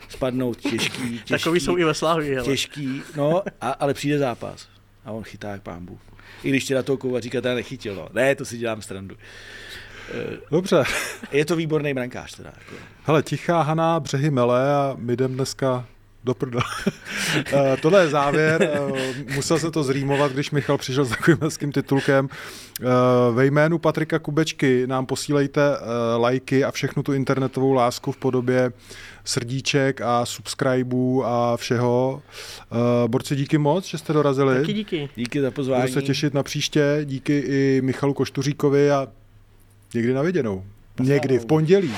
Spadnout těžký, *laughs* těžký. Takový jsou i ve Slávii, Těžký, no, a, ale přijde zápas a on chytá jak pámbu. I když teda toho kova říká, nechytil, no. Ne, to si dělám strandu. Dobře. Je to výborný brankář teda. Jako. Hele, tichá Haná, břehy mele a my jdem dneska do prda. *laughs* Eh, tohle je závěr. Eh, musel se to zrýmovat, když Michal přišel s takovým hezkým titulkem. Eh, ve jménu Patrika Kubečky nám posílejte lajky a všechnu tu internetovou lásku v podobě srdíček a subscribeů a všeho. Borci, díky moc, že jste dorazili. Taky díky. Díky za pozvání. Budu se těšit na příště. Díky i Michalu Koštuříkovi a někdy na viděnou. Někdy v pondělí.